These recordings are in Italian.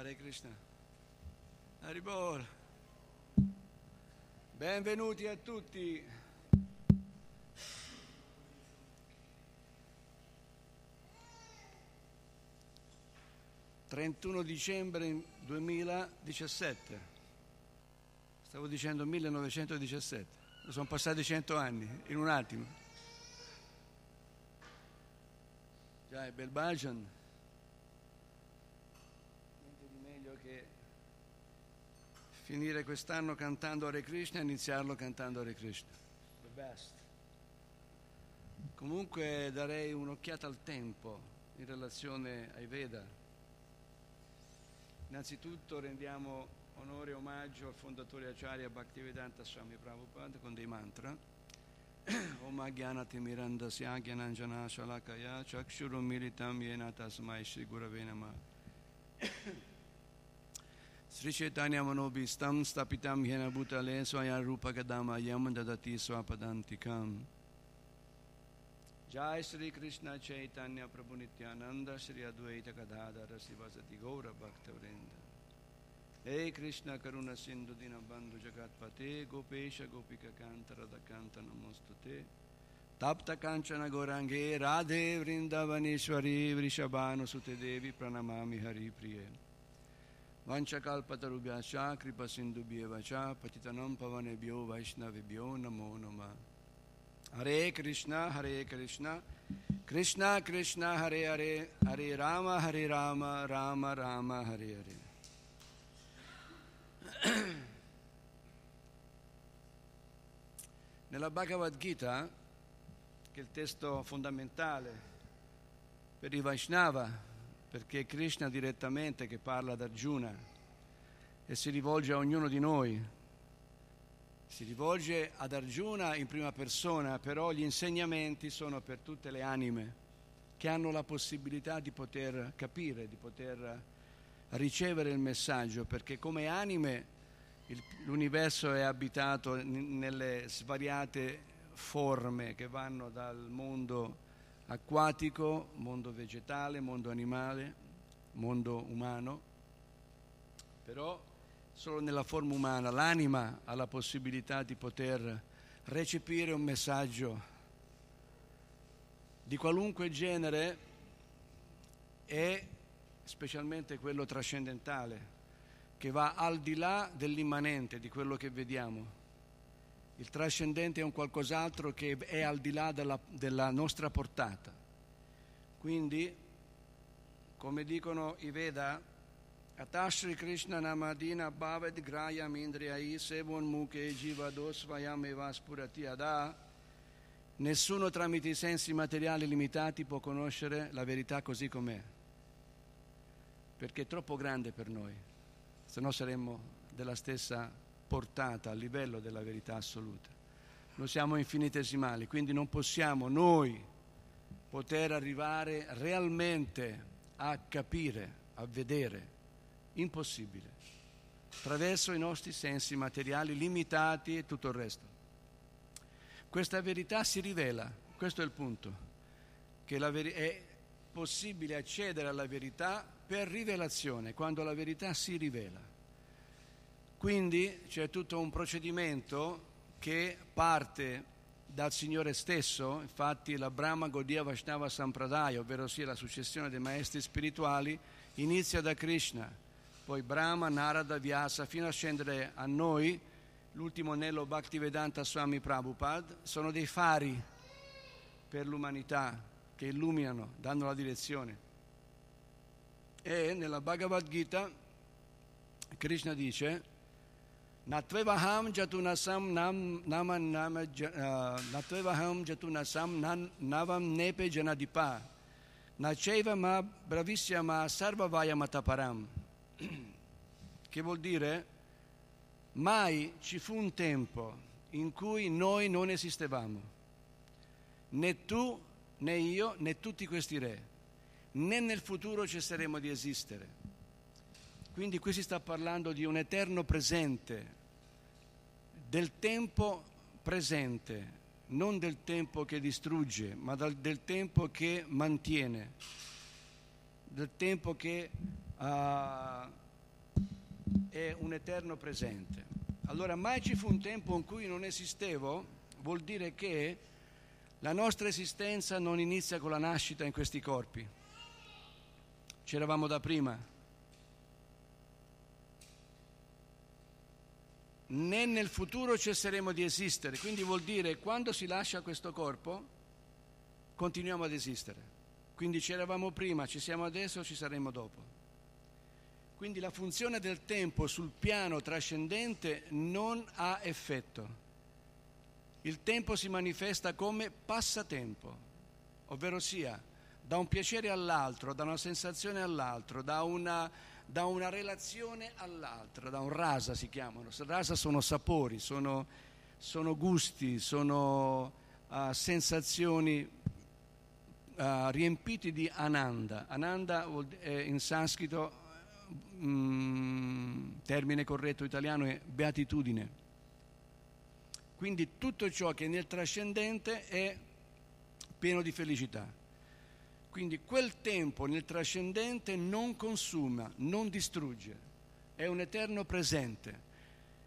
Hare Krishna. Haribol. Benvenuti a tutti. ...31 dicembre 2017. Stavo dicendo 1917. Sono passati cento anni, in un attimo. Già, è Belbajan. Finire quest'anno cantando Hare Krishna e iniziarlo cantando Hare Krishna. The best. Comunque darei un'occhiata al tempo in relazione ai Veda. Innanzitutto rendiamo onore e omaggio al fondatore Acharya Bhaktivedanta Swami Prabhupada con dei mantra. Om Agyanatimirandasya Gyananjana Shalakaya Chakshurumilitam Yena Tasmai Shri Gurave Sri Chaitanya Manobhistam Stapitam Yena Bhutale Swaya Rupa Gadama Yam Swapadantikam. Jai Sri Krishna Chaitanya Prabhu Nityananda Sri Advaita Gadadara Sivasati Gaura Bhakta Vrinda. Hey Krishna Karuna Sindhu Dinabandhu Jagatpate Gopesha Gopika Kanta Radhakanta Namostute Tapta Kanchana Gorange Radhe Vrindavaneshwari Vrishabhanu Sute Devi Pranamami Hari Priye Vanchakalpatarubhyascha Kripa Sindhu Bhyevacha Patitanam Pavanebhyo Vaishnavibhyo Namo Namah Hare Krishna Hare Krishna. Krishna Krishna Hare Hare Hare Rama Hare Rama Rama Rama Hare Hare. Nella Bhagavad Gita, che è il testo fondamentale per i Vaishnava, perché è Krishna direttamente che parla ad Arjuna e si rivolge a ognuno di noi, si rivolge ad Arjuna in prima persona, però gli insegnamenti sono per tutte le anime che hanno la possibilità di poter capire, di poter ricevere il messaggio, perché come anime l'universo è abitato nelle svariate forme che vanno dal mondo acquatico, mondo vegetale, mondo animale, mondo umano, però solo nella forma umana l'anima ha la possibilità di poter recepire un messaggio di qualunque genere e specialmente quello trascendentale, che va al di là dell'immanente, di quello che vediamo. Il trascendente è un qualcos'altro che è al di là della, della nostra portata. Quindi, come dicono i Veda, Atashri Krishna Namadina Bhavad Grayam Indriyai Sevon Mukhe Jivado Svayam Evaspurati Ada Nessuno tramite i sensi materiali limitati può conoscere la verità così com'è, perché è troppo grande per noi, se no saremmo della stessa portata a livello della verità assoluta. Noi siamo infinitesimali, quindi non possiamo noi poter arrivare realmente a capire, a vedere. Impossibile. Attraverso i nostri sensi materiali limitati e tutto il resto. Questa verità si rivela, questo è il punto, che veri- è possibile accedere alla verità per rivelazione, quando la verità si rivela. Quindi c'è tutto un procedimento che parte dal Signore stesso, infatti la Brahma Gaudiya Vaishnava Sampradaya, ovvero sia la successione dei maestri spirituali, inizia da Krishna, poi Brahma, Narada, Vyasa, fino a scendere a noi, l'ultimo anello Bhaktivedanta Swami Prabhupada, sono dei fari per l'umanità che illuminano, danno la direzione. E nella Bhagavad Gita Krishna dice Natvevaham jatunasam nam nama nama uh, Natvevaham jatunasam nan, navam nepe janadipa. Naceva ma bravissima ma sarvavaya mataparam. Che vuol dire? Mai ci fu un tempo in cui noi non esistevamo. Né tu né io né tutti questi re. Né nel futuro cesseremo di esistere quindi qui si sta parlando di un eterno presente del tempo presente, non del tempo che distrugge, ma dal, del tempo che mantiene, del tempo che uh, è un eterno presente. Allora mai ci fu un tempo in cui non esistevo, vuol dire che la nostra esistenza non inizia con la nascita in questi corpi. C'eravamo da prima. Né nel futuro cesseremo di esistere, quindi vuol dire quando si lascia questo corpo continuiamo ad esistere. Quindi c'eravamo prima, ci siamo adesso, ci saremo dopo. Quindi la funzione del tempo sul piano trascendente non ha effetto il tempo si manifesta come passatempo, ovvero sia da un piacere all'altro, da una sensazione all'altro, da una, da una relazione all'altra, da un rasa si chiamano. Rasa sono sapori, sono, sono gusti, sono uh, sensazioni uh, riempiti di ananda. Ananda in sanscrito, mm, termine corretto italiano, è beatitudine quindi tutto ciò che nel trascendente è pieno di felicità. Quindi quel tempo nel trascendente non consuma, non distrugge, è un eterno presente.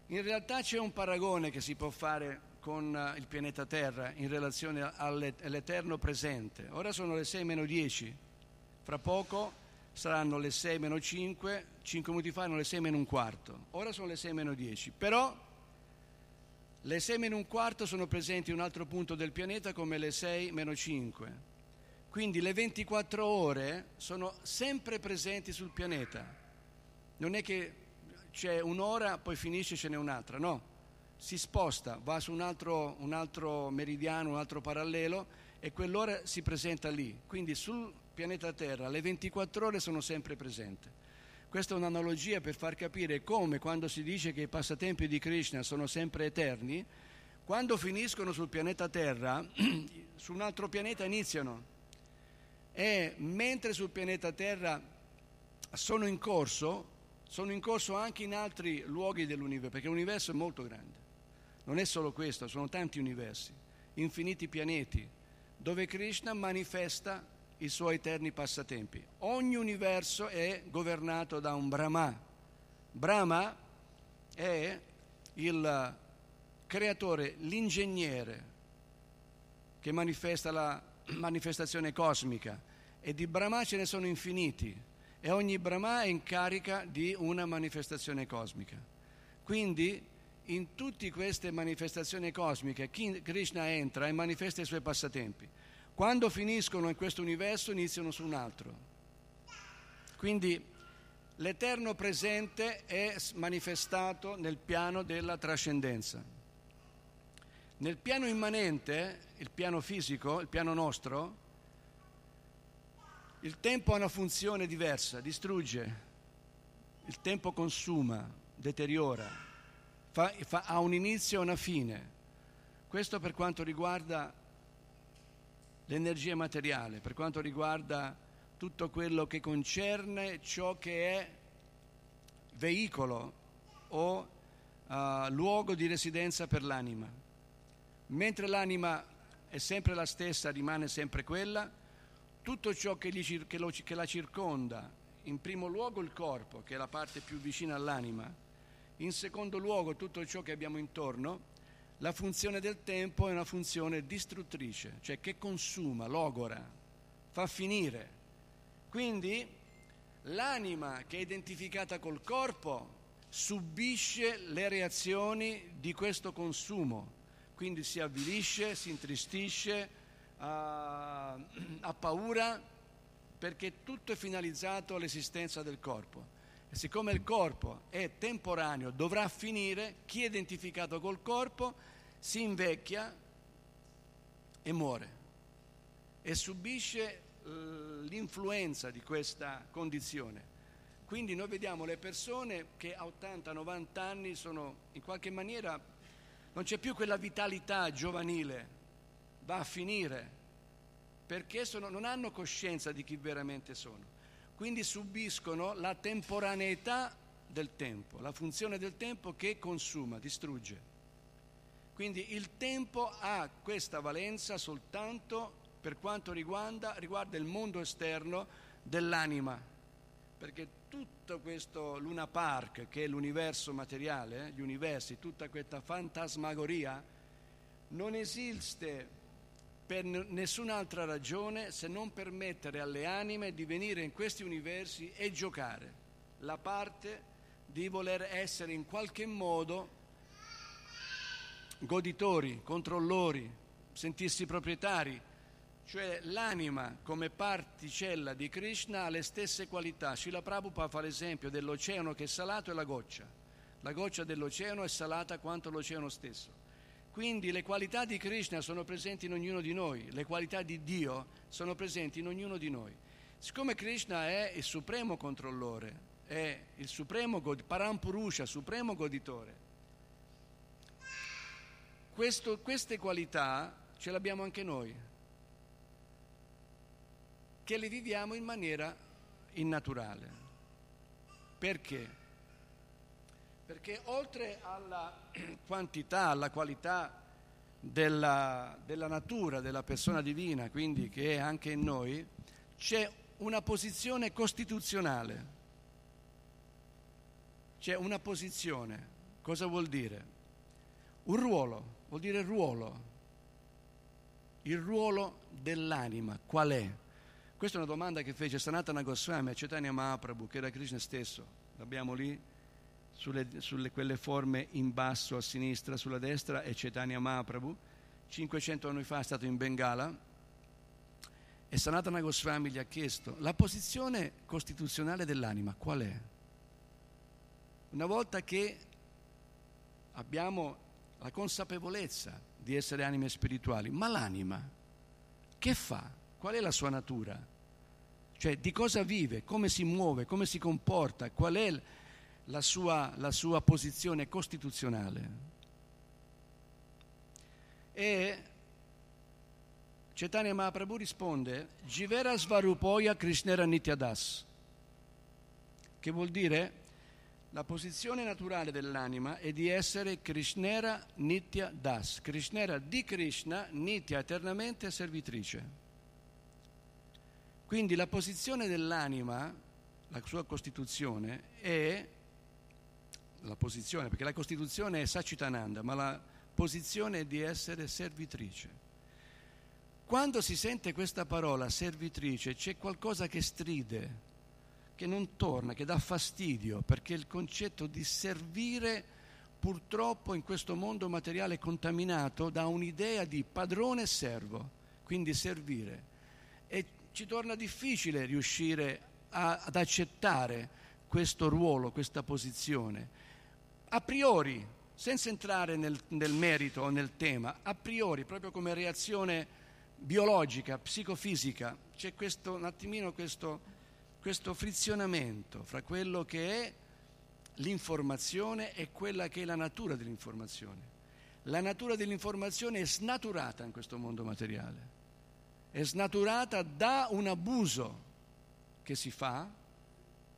In realtà c'è un paragone che si può fare con eh, il pianeta Terra in relazione all'eterno presente. Ora sono le 6 meno 10, fra poco saranno le 6 meno 5, 5 minuti fa erano le 6 meno un quarto, ora sono le 6 meno 10, però le 6 meno un quarto sono presenti in un altro punto del pianeta come le 6 meno 5. Quindi le 24 ore sono sempre presenti sul pianeta. Non è che c'è un'ora, poi finisce e ce n'è un'altra, no. Si sposta, va su un altro, un altro meridiano, un altro parallelo e quell'ora si presenta lì. Quindi sul pianeta Terra le 24 ore sono sempre presenti. Questa è un'analogia per far capire come quando si dice che i passatempi di Krishna sono sempre eterni, quando finiscono sul pianeta Terra, su un altro pianeta iniziano. E mentre sul pianeta Terra sono in corso, sono in corso anche in altri luoghi dell'universo, perché l'universo è molto grande. Non è solo questo, sono tanti universi, infiniti pianeti, dove Krishna manifesta i suoi eterni passatempi. Ogni universo è governato da un Brahma. Brahma è il creatore, l'ingegnere che manifesta la manifestazione cosmica e di Brahma ce ne sono infiniti e ogni Brahma è in carica di una manifestazione cosmica. Quindi in tutte queste manifestazioni cosmiche Krishna entra e manifesta i suoi passatempi. Quando finiscono in questo universo iniziano su un altro. Quindi l'eterno presente è manifestato nel piano della trascendenza. Nel piano immanente, il piano fisico, il piano nostro, il tempo ha una funzione diversa, distrugge, il tempo consuma, deteriora, fa, fa, ha un inizio e una fine. Questo per quanto riguarda l'energia materiale, per quanto riguarda tutto quello che concerne ciò che è veicolo o uh, luogo di residenza per l'anima. Mentre l'anima è sempre la stessa, rimane sempre quella, tutto ciò che, gli, che, lo, che la circonda, in primo luogo il corpo, che è la parte più vicina all'anima, in secondo luogo tutto ciò che abbiamo intorno, la funzione del tempo è una funzione distruttrice, cioè che consuma, logora, fa finire. Quindi l'anima che è identificata col corpo subisce le reazioni di questo consumo, quindi si avvilisce, si intristisce, ha, ha paura, perché tutto è finalizzato all'esistenza del corpo. E siccome il corpo è temporaneo, dovrà finire, chi è identificato col corpo si invecchia e muore e subisce l'influenza di questa condizione. Quindi noi vediamo le persone che a 80-90 anni sono in qualche maniera, non c'è più quella vitalità giovanile, va a finire, perché sono, non hanno coscienza di chi veramente sono. Quindi subiscono la temporaneità del tempo, la funzione del tempo che consuma, distrugge. Quindi il tempo ha questa valenza soltanto per quanto riguarda, riguarda il mondo esterno dell'anima, perché tutto questo Luna Park, che è l'universo materiale, eh, gli universi, tutta questa fantasmagoria, non esiste per nessun'altra ragione se non permettere alle anime di venire in questi universi e giocare. La parte di voler essere in qualche modo goditori, controllori, sentirsi proprietari, cioè l'anima come particella di Krishna ha le stesse qualità. Srila Prabhupada fa l'esempio dell'oceano che è salato e la goccia. La goccia dell'oceano è salata quanto l'oceano stesso. Quindi le qualità di Krishna sono presenti in ognuno di noi, le qualità di Dio sono presenti in ognuno di noi. Siccome Krishna è il supremo controllore, è il supremo Parampurusha, supremo goditore, questo, queste qualità ce le abbiamo anche noi, che le viviamo in maniera innaturale. Perché? perché oltre alla quantità, alla qualità della, della, natura della persona divina, quindi che è anche in noi, c'è una posizione costituzionale. C'è una posizione. Cosa vuol dire? Un ruolo, vuol dire ruolo. Il ruolo dell'anima, qual è? Questa è una domanda che fece Sanatana Goswami a Chaitanya Mahaprabhu, che era Krishna stesso. L'abbiamo lì sulle, sulle, quelle forme in basso a sinistra, sulla destra è Chaitanya Mahaprabhu, 500 anni fa è stato in Bengala e Sanatana Goswami gli ha chiesto la posizione costituzionale dell'anima qual è? Una volta che abbiamo la consapevolezza di essere anime spirituali, ma l'anima che fa? Qual è la sua natura? Cioè di cosa vive, come si muove, come si comporta, qual è la sua, la sua posizione costituzionale. E Chaitanya Mahaprabhu risponde Jivera Svarupoya Krishnera Nityadas, che vuol dire la posizione naturale dell'anima è di essere Krishnera Nitya Das, Krishnera di Krishna, Nitya eternamente servitrice. Quindi la posizione dell'anima, la sua costituzione, è la posizione, perché la Costituzione è Sacitananda, ma la posizione è di essere servitrice. Quando si sente questa parola servitrice c'è qualcosa che stride, che non torna, che dà fastidio, perché il concetto di servire purtroppo in questo mondo materiale contaminato da un'idea di padrone servo, quindi servire. E ci torna difficile riuscire a, ad accettare questo ruolo, questa posizione a priori, senza entrare nel, nel merito o nel tema, a priori, proprio come reazione biologica, psicofisica, c'è questo, un attimino questo, questo frizionamento fra quello che è l'informazione e quella che è la natura dell'informazione. La natura dell'informazione è snaturata in questo mondo materiale, è snaturata da un abuso che si fa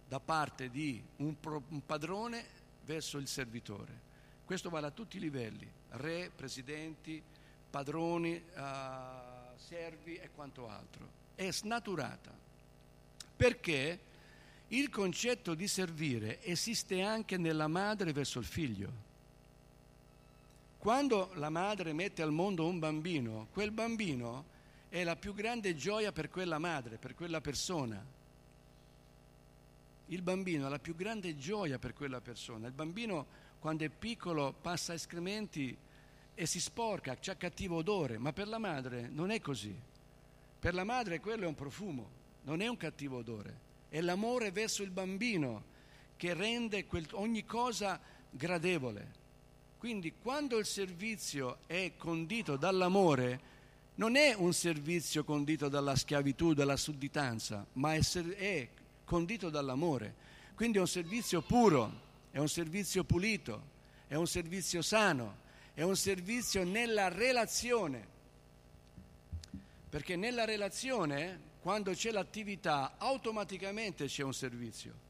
da parte di un, padrone verso il servitore. Questo vale a tutti i livelli, re, presidenti, padroni, uh, servi e quanto altro. È snaturata. Perché il concetto di servire esiste anche nella madre verso il figlio. Quando la madre mette al mondo un bambino, quel bambino è la più grande gioia per quella madre, per quella persona il bambino ha la più grande gioia per quella persona. Il bambino quando è piccolo passa escrementi e si sporca, ha cattivo odore, ma per la madre non è così. Per la madre quello è un profumo, non è un cattivo odore. È l'amore verso il bambino che rende quel, ogni cosa gradevole. Quindi quando il servizio è condito dall'amore, non è un servizio condito dalla schiavitù, dalla sudditanza, ma è, è condito dall'amore. Quindi è un servizio puro, è un servizio pulito, è un servizio sano, è un servizio nella relazione. Perché nella relazione, quando c'è l'attività, automaticamente c'è un servizio.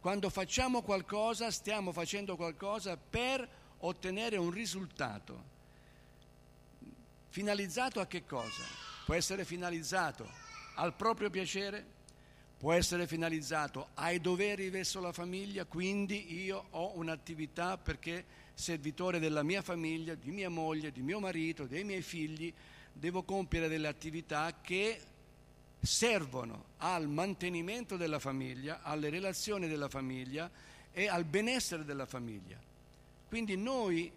Quando facciamo qualcosa, stiamo facendo qualcosa per ottenere un risultato. Finalizzato a che cosa? Può essere finalizzato al proprio piacere, può essere finalizzato ai doveri verso la famiglia, quindi io ho un'attività perché servitore della mia famiglia, di mia moglie, di mio marito, dei miei figli, devo compiere delle attività che servono al mantenimento della famiglia, alle relazioni della famiglia e al benessere della famiglia. Quindi noi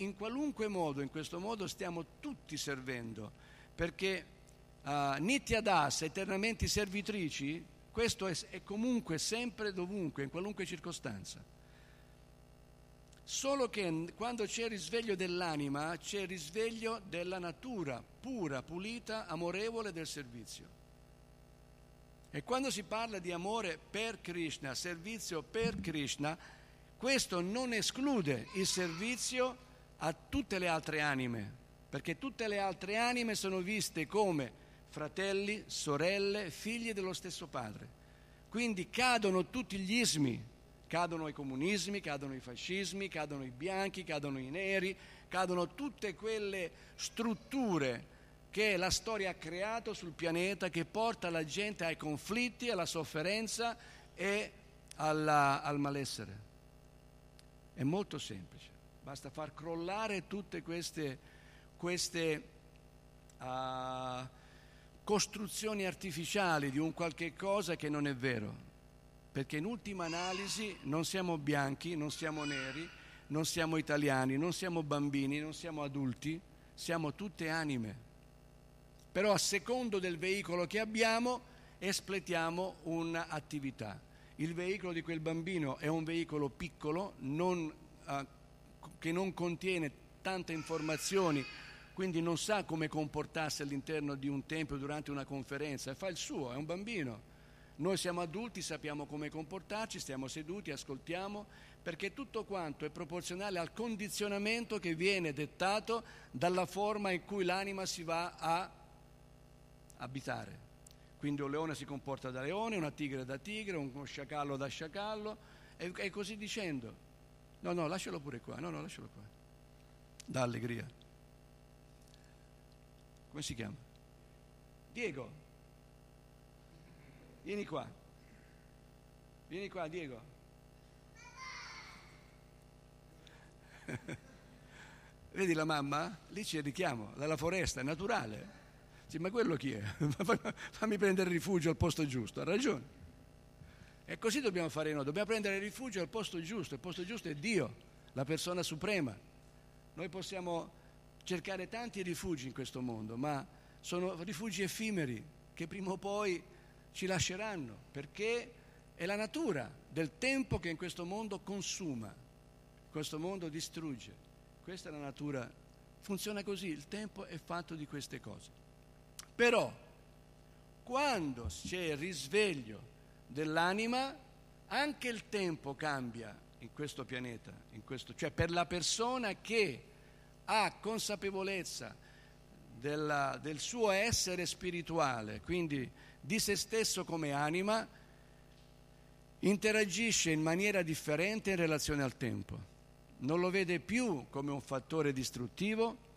in qualunque modo, in questo modo stiamo tutti servendo, perché uh, Nitya Das, eternamente servitrici, questo è, è comunque sempre dovunque, in qualunque circostanza. Solo che quando c'è il risveglio dell'anima, c'è il risveglio della natura pura, pulita, amorevole del servizio. E quando si parla di amore per Krishna, servizio per Krishna, questo non esclude il servizio a tutte le altre anime, perché tutte le altre anime sono viste come fratelli, sorelle, figli dello stesso padre. Quindi cadono tutti gli ismi, cadono i comunismi, cadono i fascismi, cadono i bianchi, cadono i neri, cadono tutte quelle strutture che la storia ha creato sul pianeta che porta la gente ai conflitti, alla sofferenza e alla, al malessere. È molto semplice, basta far crollare tutte queste, queste uh, costruzioni artificiali di un qualche cosa che non è vero, perché in ultima analisi non siamo bianchi, non siamo neri, non siamo italiani, non siamo bambini, non siamo adulti, siamo tutte anime però a secondo del veicolo che abbiamo espletiamo un'attività. Il veicolo di quel bambino è un veicolo piccolo non, uh, che non contiene tante informazioni, quindi non sa come comportarsi all'interno di un tempio durante una conferenza, fa il suo, è un bambino. Noi siamo adulti, sappiamo come comportarci, stiamo seduti, ascoltiamo, perché tutto quanto è proporzionale al condizionamento che viene dettato dalla forma in cui l'anima si va a abitare. Quindi un leone si comporta da leone, una tigre da tigre, uno sciacallo da sciacallo e, così dicendo. No, no, lascialo pure qua, no, no, lascialo qua. Da allegria. Come si chiama? Diego. Vieni qua. Vieni qua, Diego. Vedi la mamma? Lì c'è il richiamo, dalla foresta, è naturale. Sì, ma quello chi è? Fammi prendere rifugio al posto giusto, ha ragione. E così dobbiamo fare noi, dobbiamo prendere rifugio al posto giusto, il posto giusto è Dio, la persona suprema. Noi possiamo cercare tanti rifugi in questo mondo, ma sono rifugi effimeri che prima o poi ci lasceranno, perché è la natura del tempo che in questo mondo consuma, questo mondo distrugge. Questa è la natura, funziona così, il tempo è fatto di queste cose. Però quando c'è il risveglio dell'anima, anche il tempo cambia in questo pianeta, in questo, cioè per la persona che ha consapevolezza della, del suo essere spirituale, quindi di se stesso come anima, interagisce in maniera differente in relazione al tempo. Non lo vede più come un fattore distruttivo,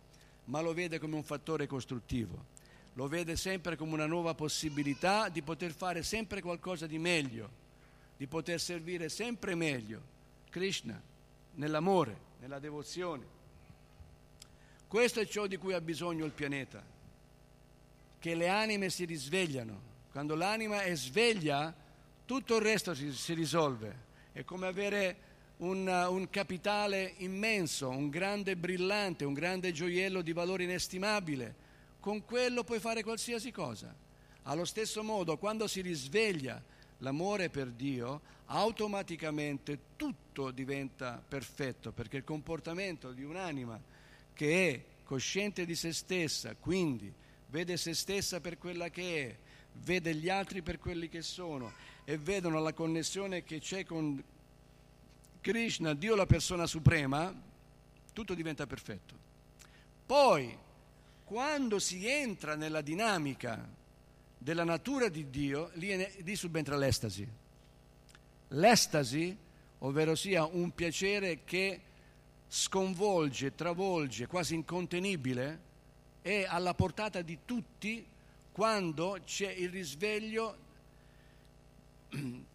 ma lo vede come un fattore costruttivo lo vede sempre come una nuova possibilità di poter fare sempre qualcosa di meglio, di poter servire sempre meglio Krishna nell'amore, nella devozione. Questo è ciò di cui ha bisogno il pianeta, che le anime si risvegliano. Quando l'anima è sveglia, tutto il resto si, si risolve. È come avere un, un capitale immenso, un grande brillante, un grande gioiello di valore inestimabile con quello puoi fare qualsiasi cosa. Allo stesso modo, quando si risveglia l'amore per Dio, automaticamente tutto diventa perfetto, perché il comportamento di un'anima che è cosciente di se stessa, quindi vede se stessa per quella che è, vede gli altri per quelli che sono e vedono la connessione che c'è con Krishna, Dio la persona suprema, tutto diventa perfetto. Poi quando si entra nella dinamica della natura di Dio, lì, lì subentra l'estasi. L'estasi, ovvero sia un piacere che sconvolge, travolge, quasi incontenibile, è alla portata di tutti quando c'è il risveglio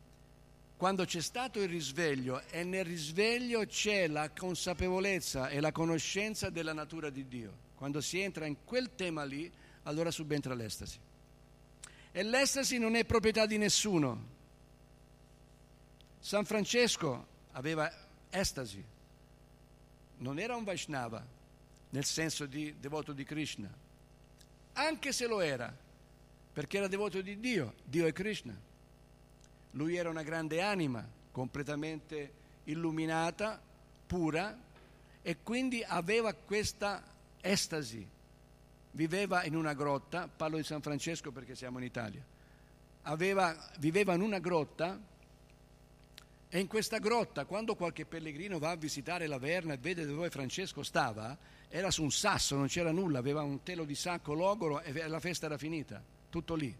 quando c'è stato il risveglio e nel risveglio c'è la consapevolezza e la conoscenza della natura di Dio. Quando si entra in quel tema lì, allora subentra l'estasi. E l'estasi non è proprietà di nessuno. San Francesco aveva estasi, non era un Vaishnava nel senso di devoto di Krishna, anche se lo era, perché era devoto di Dio, Dio è Krishna. Lui era una grande anima, completamente illuminata, pura, e quindi aveva questa estasi. Viveva in una grotta, parlo di San Francesco perché siamo in Italia, aveva, viveva in una grotta e in questa grotta, quando qualche pellegrino va a visitare la Verna e vede dove Francesco stava, era su un sasso, non c'era nulla, aveva un telo di sacco logoro e la festa era finita, tutto lì.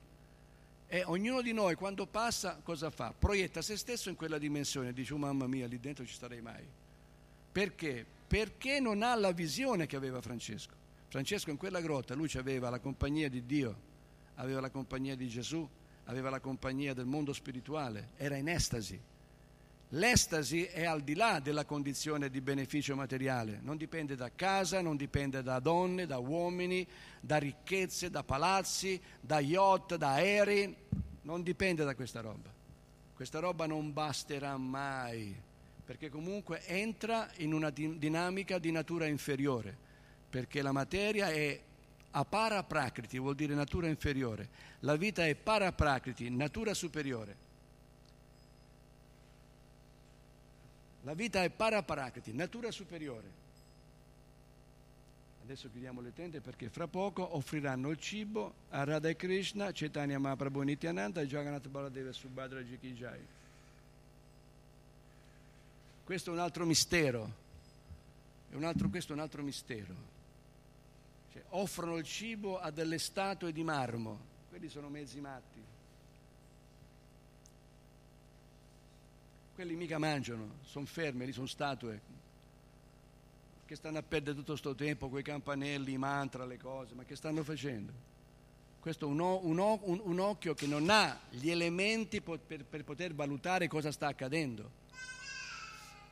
E ognuno di noi quando passa cosa fa? Proietta se stesso in quella dimensione, dice oh mamma mia, lì dentro ci starei mai. Perché? Perché non ha la visione che aveva Francesco. Francesco in quella grotta, lui aveva la compagnia di Dio, aveva la compagnia di Gesù, aveva la compagnia del mondo spirituale, era in estasi. L'estasi è al di là della condizione di beneficio materiale, non dipende da casa, non dipende da donne, da uomini, da ricchezze, da palazzi, da yacht, da aerei, non dipende da questa roba. Questa roba non basterà mai, perché comunque entra in una dinamica di natura inferiore, perché la materia è a paraprakriti, vuol dire natura inferiore, la vita è paraprakriti, natura superiore. La vita è paraparacati, natura superiore. Adesso chiudiamo le tende perché fra poco offriranno il cibo a Radha e Krishna, Chaitanya Mahaprabhu Nityananda e Jagannath Baladeva Subhadra Jikijai. Questo è un altro mistero. È un altro, questo è un altro mistero. Cioè, offrono il cibo a delle statue di marmo. Quelli sono mezzi matti. quelli mica mangiano, sono fermi, lì sono statue che stanno a perdere tutto questo tempo, quei campanelli, i mantra, le cose, ma che stanno facendo? Questo è un, un, un, un occhio che non ha gli elementi per, per poter valutare cosa sta accadendo.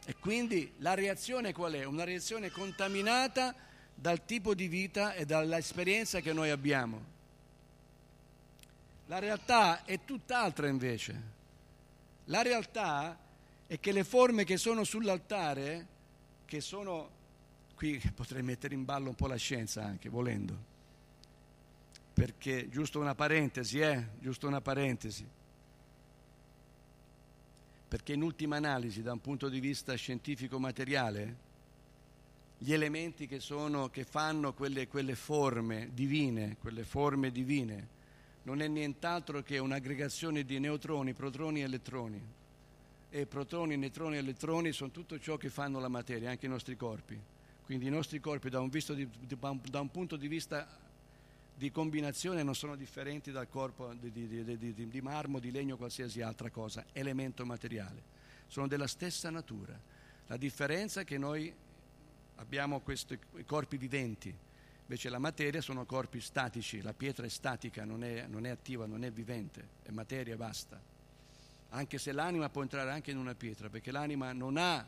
E quindi la reazione qual è? Una reazione contaminata dal tipo di vita e dall'esperienza che noi abbiamo. La realtà è tutt'altra invece. La realtà e che le forme che sono sull'altare, che sono, qui potrei mettere in ballo un po' la scienza anche, volendo, perché giusto una parentesi, eh, giusto una parentesi, perché in ultima analisi, da un punto di vista scientifico-materiale, gli elementi che, sono, che fanno quelle, quelle forme divine, quelle forme divine, non è nient'altro che un'aggregazione di neutroni, protoni e elettroni e protoni, neutroni e elettroni sono tutto ciò che fanno la materia, anche i nostri corpi. Quindi i nostri corpi da un, di, da un punto di vista di combinazione non sono differenti dal corpo di, di, di, marmo, di legno o qualsiasi altra cosa, elemento materiale. Sono della stessa natura. La differenza è che noi abbiamo questi corpi viventi, invece la materia sono corpi statici, la pietra è statica, non è, non è attiva, non è vivente, è materia e basta anche se l'anima può entrare anche in una pietra, perché l'anima non ha,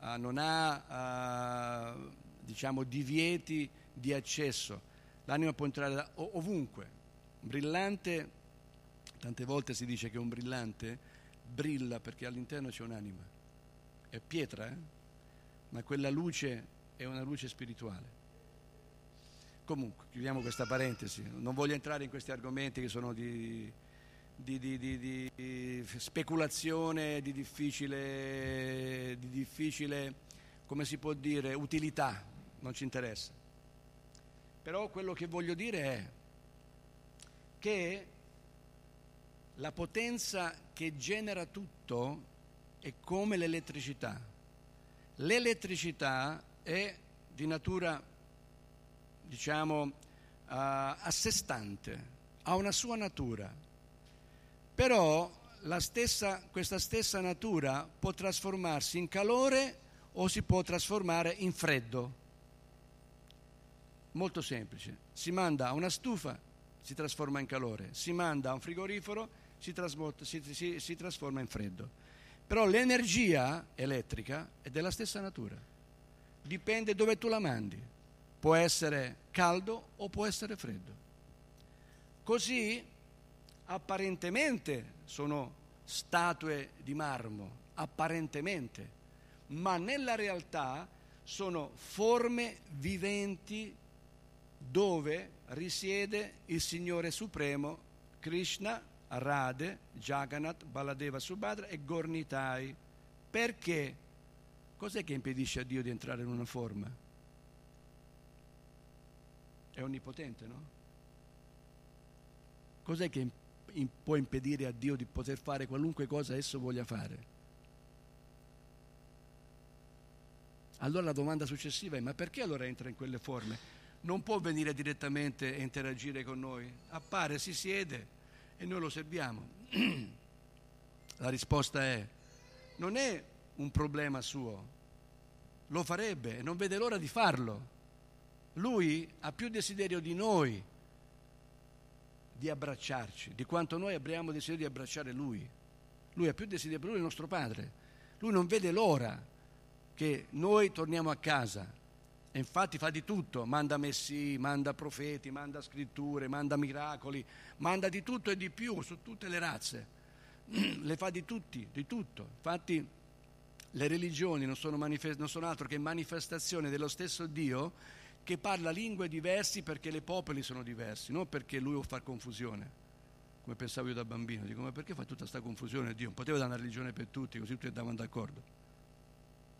uh, non ha uh, diciamo, divieti di accesso, l'anima può entrare da, ovunque. Un brillante, tante volte si dice che un brillante brilla perché all'interno c'è un'anima, è pietra, eh? ma quella luce è una luce spirituale. Comunque, chiudiamo questa parentesi, non voglio entrare in questi argomenti che sono di di, di, di, di speculazione di difficile, di difficile, come si può dire, utilità, non ci interessa. Però quello che voglio dire è che la potenza che genera tutto è come l'elettricità. L'elettricità è di natura, diciamo, uh, a sé stante, ha una sua natura però stessa, questa stessa natura può trasformarsi in calore o si può trasformare in freddo. Molto semplice. Si manda a una stufa, si trasforma in calore. Si manda a un frigorifero, si, si, si, si trasforma in freddo. Però l'energia elettrica è della stessa natura, dipende dove tu la mandi, può essere caldo o può essere freddo. Così apparentemente sono statue di marmo, apparentemente, ma nella realtà sono forme viventi dove risiede il Signore Supremo, Krishna, Radhe, Jagannath, Baladeva Subhadra e Gornitai. Perché? Cos'è che impedisce a Dio di entrare in una forma? È onnipotente, no? Cos'è che può impedire a Dio di poter fare qualunque cosa esso voglia fare? Allora la domanda successiva è ma perché allora entra in quelle forme? Non può venire direttamente e interagire con noi. Appare, si siede e noi lo serviamo. la risposta è non è un problema suo, lo farebbe e non vede l'ora di farlo. Lui ha più desiderio di noi di abbracciarci, di quanto noi abbiamo desiderio di abbracciare Lui. Lui ha più desiderio, Lui è il nostro Padre. Lui non vede l'ora che noi torniamo a casa e infatti fa di tutto, manda messi, manda profeti, manda scritture, manda miracoli, manda di tutto e di più su tutte le razze, le fa di tutti, di tutto. Infatti le religioni non sono, manifest- non sono altro che manifestazioni dello stesso Dio che parla lingue diverse perché le popoli sono diversi, non perché lui fare confusione come pensavo io da bambino, dico ma perché fa tutta questa confusione Dio? Non poteva dare una religione per tutti, così tutti andavano d'accordo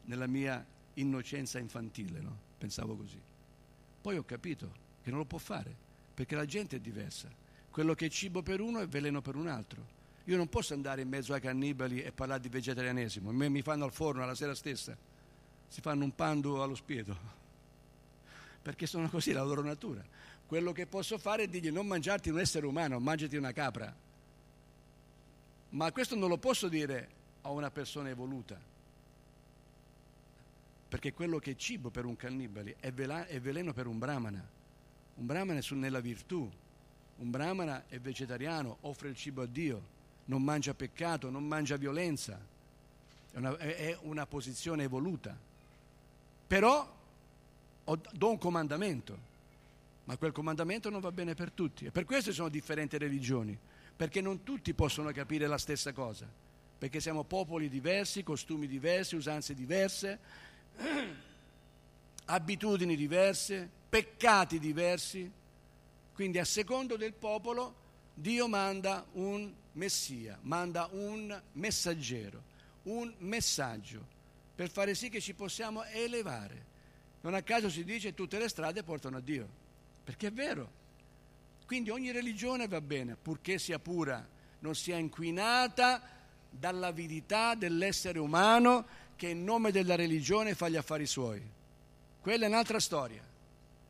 nella mia innocenza infantile, no? Pensavo così. Poi ho capito che non lo può fare, perché la gente è diversa. Quello che è cibo per uno è veleno per un altro. Io non posso andare in mezzo ai cannibali e parlare di vegetarianesimo, mi fanno al forno alla sera stessa, si fanno un pando allo spiedo, perché sono così la loro natura. Quello che posso fare è dirgli non mangiarti un essere umano, mangiati una capra. Ma questo non lo posso dire a una persona evoluta perché quello che è cibo per un cannibale è, vela- è veleno per un brahmana. Un brahmana è nella virtù, un brahmana è vegetariano, offre il cibo a Dio, non mangia peccato, non mangia violenza, è una, è una posizione evoluta. Però ho, do un comandamento, ma quel comandamento non va bene per tutti. E per questo sono differenti religioni, perché non tutti possono capire la stessa cosa, perché siamo popoli diversi, costumi diversi, usanze diverse, abitudini diverse, peccati diversi. Quindi a secondo del popolo Dio manda un messia, manda un messaggero, un messaggio per fare sì che ci possiamo elevare. Non a caso si dice tutte le strade portano a Dio, perché è vero. Quindi ogni religione va bene, purché sia pura, non sia inquinata dall'avidità dell'essere umano che in nome della religione fa gli affari suoi. Quella è un'altra storia.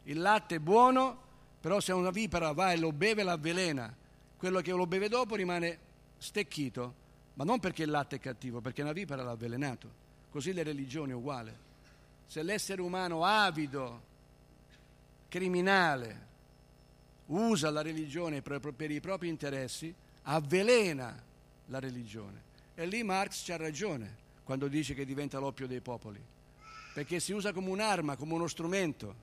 Il latte è buono, però se una vipera va e lo beve la avvelena. Quello che lo beve dopo rimane stecchito, ma non perché il latte è cattivo, perché una vipera l'ha avvelenato. Così le religioni è uguale. Se l'essere umano avido, criminale, usa la religione per, i propri interessi, avvelena la religione. E lì Marx ha ragione quando dice che diventa l'oppio dei popoli, perché si usa come un'arma, come uno strumento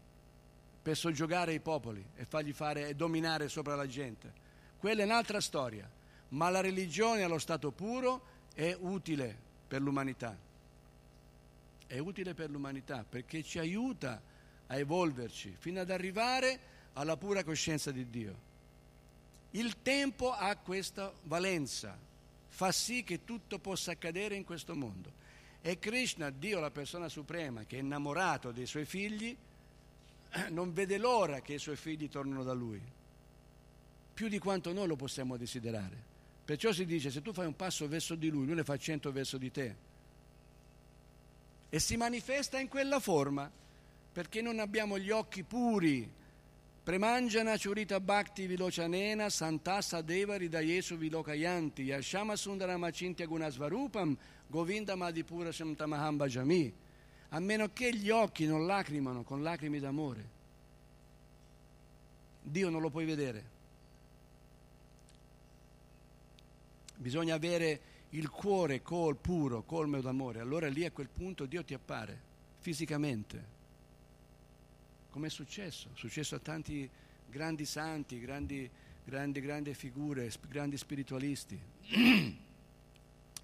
per soggiogare i popoli e fargli fare e dominare sopra la gente. Quella è un'altra storia, ma la religione allo stato puro è utile per l'umanità. È utile per l'umanità perché ci aiuta a evolverci fino ad arrivare alla pura coscienza di Dio. Il tempo ha questa valenza, fa sì che tutto possa accadere in questo mondo. E Krishna, Dio, la persona suprema, che è innamorato dei suoi figli, non vede l'ora che i suoi figli tornino da lui, più di quanto noi lo possiamo desiderare. Perciò si dice, se tu fai un passo verso di lui, lui ne fa cento verso di te. E si manifesta in quella forma, perché non abbiamo gli occhi puri Premanjana Churita Bhakti Vilochanena Santasa Deva Ridayesu Vilokayanti Yashama Sundarama Cintya Gunasvarupam Govinda Madipura Shamtamaham Bhajami a meno che gli occhi non lacrimano con lacrime d'amore. Dio non lo puoi vedere. bisogna avere il cuore col puro, colmo d'amore. Allora lì a quel punto Dio ti appare fisicamente. Come è successo? È successo a tanti grandi santi, grandi, grandi, grandi figure, grandi spiritualisti.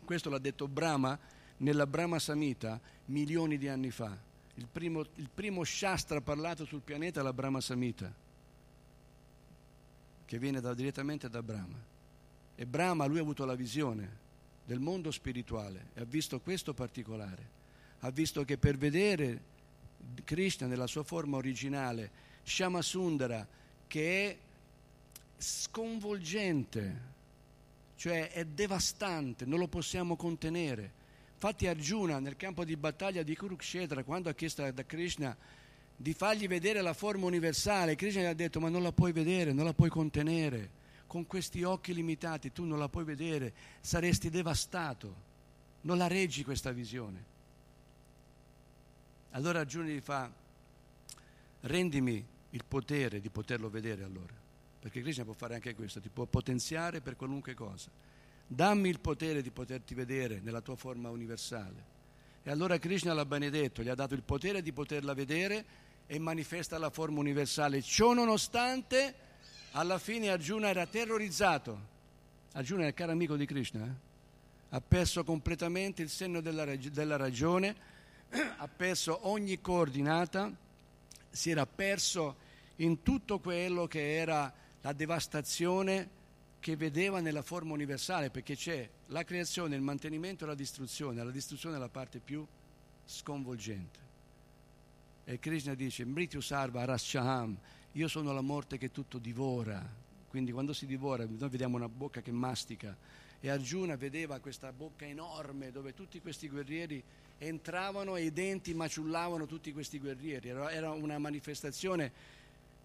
Questo l'ha detto Brahma nella Brahma Samhita milioni di anni fa. Il primo, il primo Shastra parlato sul pianeta è la Brahma Samhita, che viene da, direttamente da Brahma. E Brahma, lui ha avuto la visione del mondo spirituale e ha visto questo particolare. Ha visto che per vedere Krishna nella sua forma originale, Shama Sundara, che è sconvolgente, cioè è devastante, non lo possiamo contenere. Infatti Arjuna nel campo di battaglia di Kurukshetra, quando ha chiesto da Krishna di fargli vedere la forma universale, Krishna gli ha detto ma non la puoi vedere, non la puoi contenere, con questi occhi limitati tu non la puoi vedere, saresti devastato, non la reggi questa visione. Allora Arjuna gli fa, rendimi il potere di poterlo vedere allora, perché Krishna può fare anche questo, ti può potenziare per qualunque cosa. Dammi il potere di poterti vedere nella tua forma universale. E allora Krishna l'ha benedetto, gli ha dato il potere di poterla vedere e manifesta la forma universale. Ciò nonostante, alla fine Arjuna era terrorizzato. Arjuna è il caro amico di Krishna, eh? ha perso completamente il senno della, rag- della ragione ha perso ogni coordinata, si era perso in tutto quello che era la devastazione che vedeva nella forma universale, perché c'è la creazione, il mantenimento e la distruzione. La distruzione è la parte più sconvolgente. E Krishna dice, Mrityu Sarva Araschaham, io sono la morte che tutto divora. Quindi quando si divora, noi vediamo una bocca che mastica. E Arjuna vedeva questa bocca enorme dove tutti questi guerrieri entravano e i denti maciullavano tutti questi guerrieri. Era una manifestazione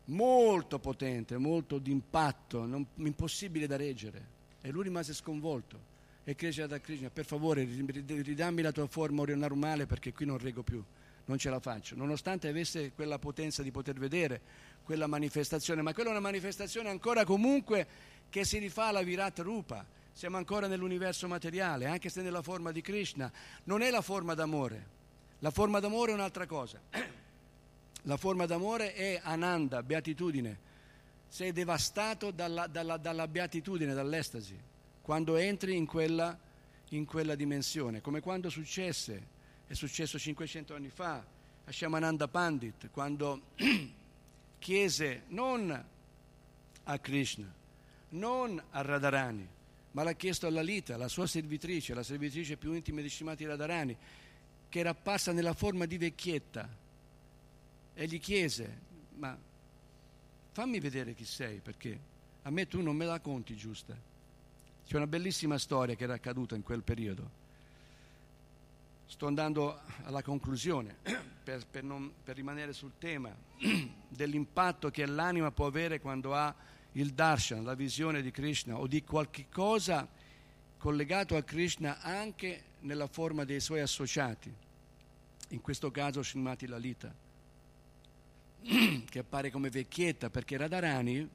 molto potente, molto d'impatto, non, impossibile da reggere. E lui rimase sconvolto e cresce da Krishna, per favore ridammi la tua forma normale perché qui non reggo più, non ce la faccio. Nonostante avesse quella potenza di poter vedere quella manifestazione, ma quella è una manifestazione ancora comunque che si rifà alla Virat Rupa siamo ancora nell'universo materiale, anche se nella forma di Krishna. Non è la forma d'amore. La forma d'amore è un'altra cosa. La forma d'amore è ananda, beatitudine. Sei devastato dalla, dalla, dalla beatitudine, dall'estasi, quando entri in quella, in quella dimensione. Come quando successe, è successo 500 anni fa, a Shamananda Pandit, quando chiese non a Krishna, non a Radharani, ma l'ha chiesto a Lalita, la sua servitrice, la servitrice più intima di Shimati Radharani, che era apparsa nella forma di vecchietta, e gli chiese, ma fammi vedere chi sei, perché a me tu non me la conti giusta. C'è una bellissima storia che era accaduta in quel periodo. Sto andando alla conclusione per, per, non, per rimanere sul tema dell'impatto che l'anima può avere quando ha il darshan, la visione di Krishna o di qualche cosa collegato a Krishna anche nella forma dei suoi associati, in questo caso Srimati Lalita, che appare come vecchietta perché Radharani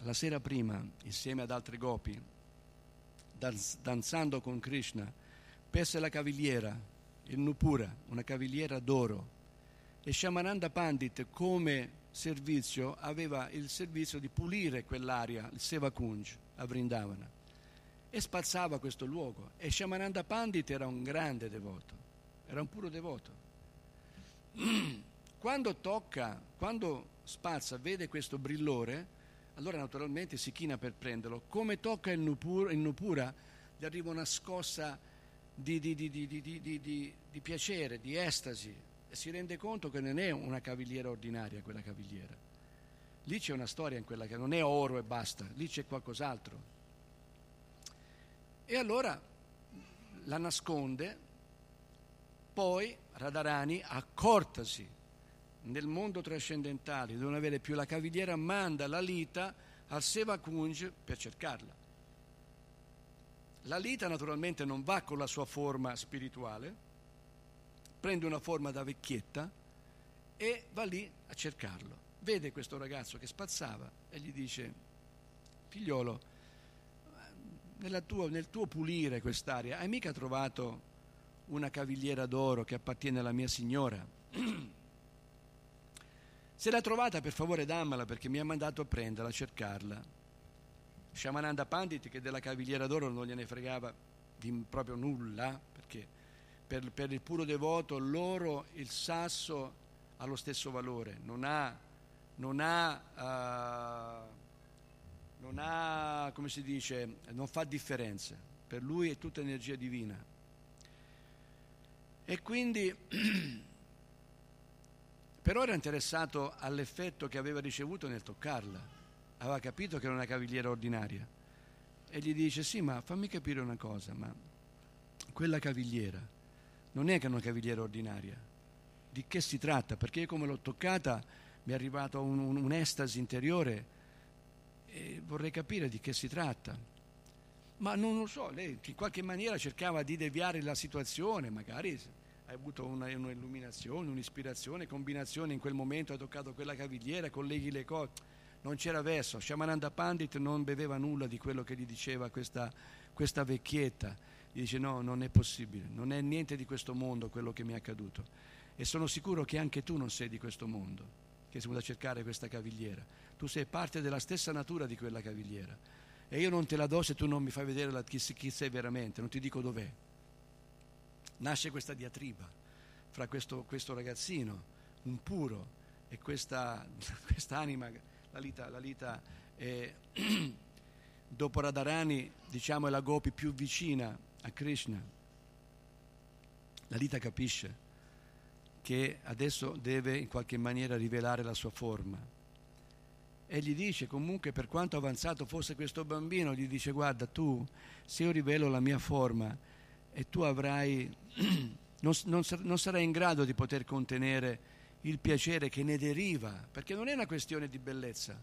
la sera prima, insieme ad altri gopi, danzando con Krishna, perse la cavigliera, il Nupura, una cavigliera d'oro, e Shamananda Pandit come servizio aveva il servizio di pulire quell'area, il Seva Kunj a Vrindavana e spazzava questo luogo e Shamananda Pandit era un grande devoto, era un puro devoto. Quando tocca, quando spazza, vede questo brillore, allora naturalmente si china per prenderlo. Come tocca il Nupura, il Nupura gli arriva una scossa di, di, di, di piacere, di estasi, e si rende conto che non è una cavigliera ordinaria quella cavigliera. Lì c'è una storia in quella che non è oro e basta, lì c'è qualcos'altro. E allora la nasconde, poi Radharani, accortasi nel mondo trascendentale di non avere più la cavigliera, manda la Lita al Seva Kunj per cercarla. La Lita naturalmente non va con la sua forma spirituale, prende una forma da vecchietta e va lì a cercarlo. Vede questo ragazzo che spazzava e gli dice, figliolo, tua, nel tuo pulire quest'aria, hai mica trovato una cavigliera d'oro che appartiene alla mia signora? Se l'ha trovata, per favore dammela perché mi ha mandato a prenderla, a cercarla. Shamananda Pandit, che della cavigliera d'oro non gliene fregava di proprio nulla, perché per, per il puro devoto l'oro, il sasso ha lo stesso valore, non ha, non ha, uh, non ha, come si dice, non fa differenze. Per lui è tutta energia divina. E quindi però era interessato all'effetto che aveva ricevuto nel toccarla, aveva capito che era una cavigliera ordinaria e gli dice sì ma fammi capire una cosa, ma quella cavigliera non è che è una cavigliera ordinaria, di che si tratta? Perché io come l'ho toccata mi è arrivata un, un, un'estasi interiore e vorrei capire di che si tratta. Ma non lo so, lei in qualche maniera cercava di deviare la situazione, magari hai avuto una, un'illuminazione, un'ispirazione, combinazione, in quel momento hai toccato quella cavigliera, colleghi le cose. Non c'era verso. Shamananda Pandit non beveva nulla di quello che gli diceva questa, questa vecchietta. Gli dice no, non è possibile, non è niente di questo mondo quello che mi è accaduto. E sono sicuro che anche tu non sei di questo mondo, che sei venuto a cercare questa cavigliera. Tu sei parte della stessa natura di quella cavigliera. E io non te la do se tu non mi fai vedere la, chi, chi sei veramente, non ti dico dov'è nasce questa diatriba fra questo, questo ragazzino, un puro, e questa anima, la Lita, la Lita è, dopo Radharani, diciamo, è la gopi più vicina a Krishna. La Lita capisce che adesso deve in qualche maniera rivelare la sua forma. E gli dice comunque, per quanto avanzato fosse questo bambino, gli dice guarda tu, se io rivelo la mia forma, e tu avrai, non, non, non sarai in grado di poter contenere il piacere che ne deriva, perché non è una questione di bellezza,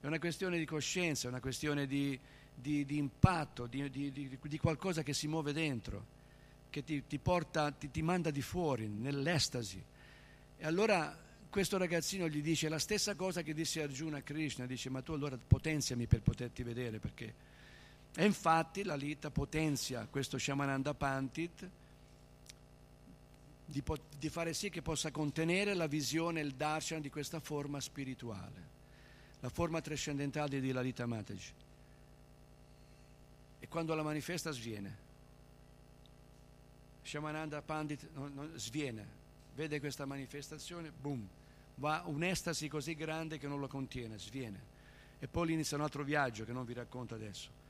è una questione di coscienza, è una questione di, di, di impatto, di, di, qualcosa che si muove dentro, che ti, ti porta, ti, ti, manda di fuori, nell'estasi. E allora questo ragazzino gli dice la stessa cosa che disse Arjuna a Krishna, dice ma tu allora potenziami per poterti vedere, perché e infatti la Lita potenzia questo Shamananda Pandit di, di, fare sì che possa contenere la visione, il darshan di questa forma spirituale, la forma trascendentale di Lalita Mataji. E quando la manifesta sviene. Shamananda Pandit non, non, sviene, vede questa manifestazione, boom, va un'estasi così grande che non lo contiene, sviene. E poi inizia un altro viaggio che non vi racconto adesso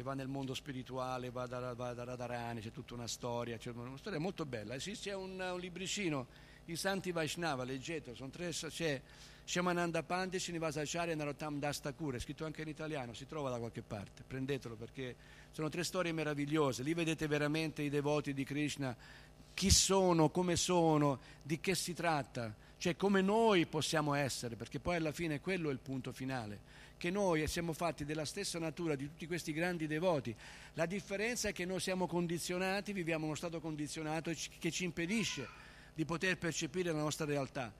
che va nel mondo spirituale, va da, va da Radharani, c'è tutta una storia, c'è una storia molto bella. Esiste un, un libricino, i Santi Vaishnava, leggetelo, sono tre, c'è Shamananda Pandit, Srinivasacharya e Narottam Das Thakur, è scritto anche in italiano, si trova da qualche parte, prendetelo perché sono tre storie meravigliose, lì vedete veramente i devoti di Krishna, chi sono, come sono, di che si tratta, cioè come noi possiamo essere, perché poi alla fine quello è il punto finale che noi siamo fatti della stessa natura di tutti questi grandi devoti. La differenza è che noi siamo condizionati, viviamo uno stato condizionato che ci impedisce di poter percepire la nostra realtà.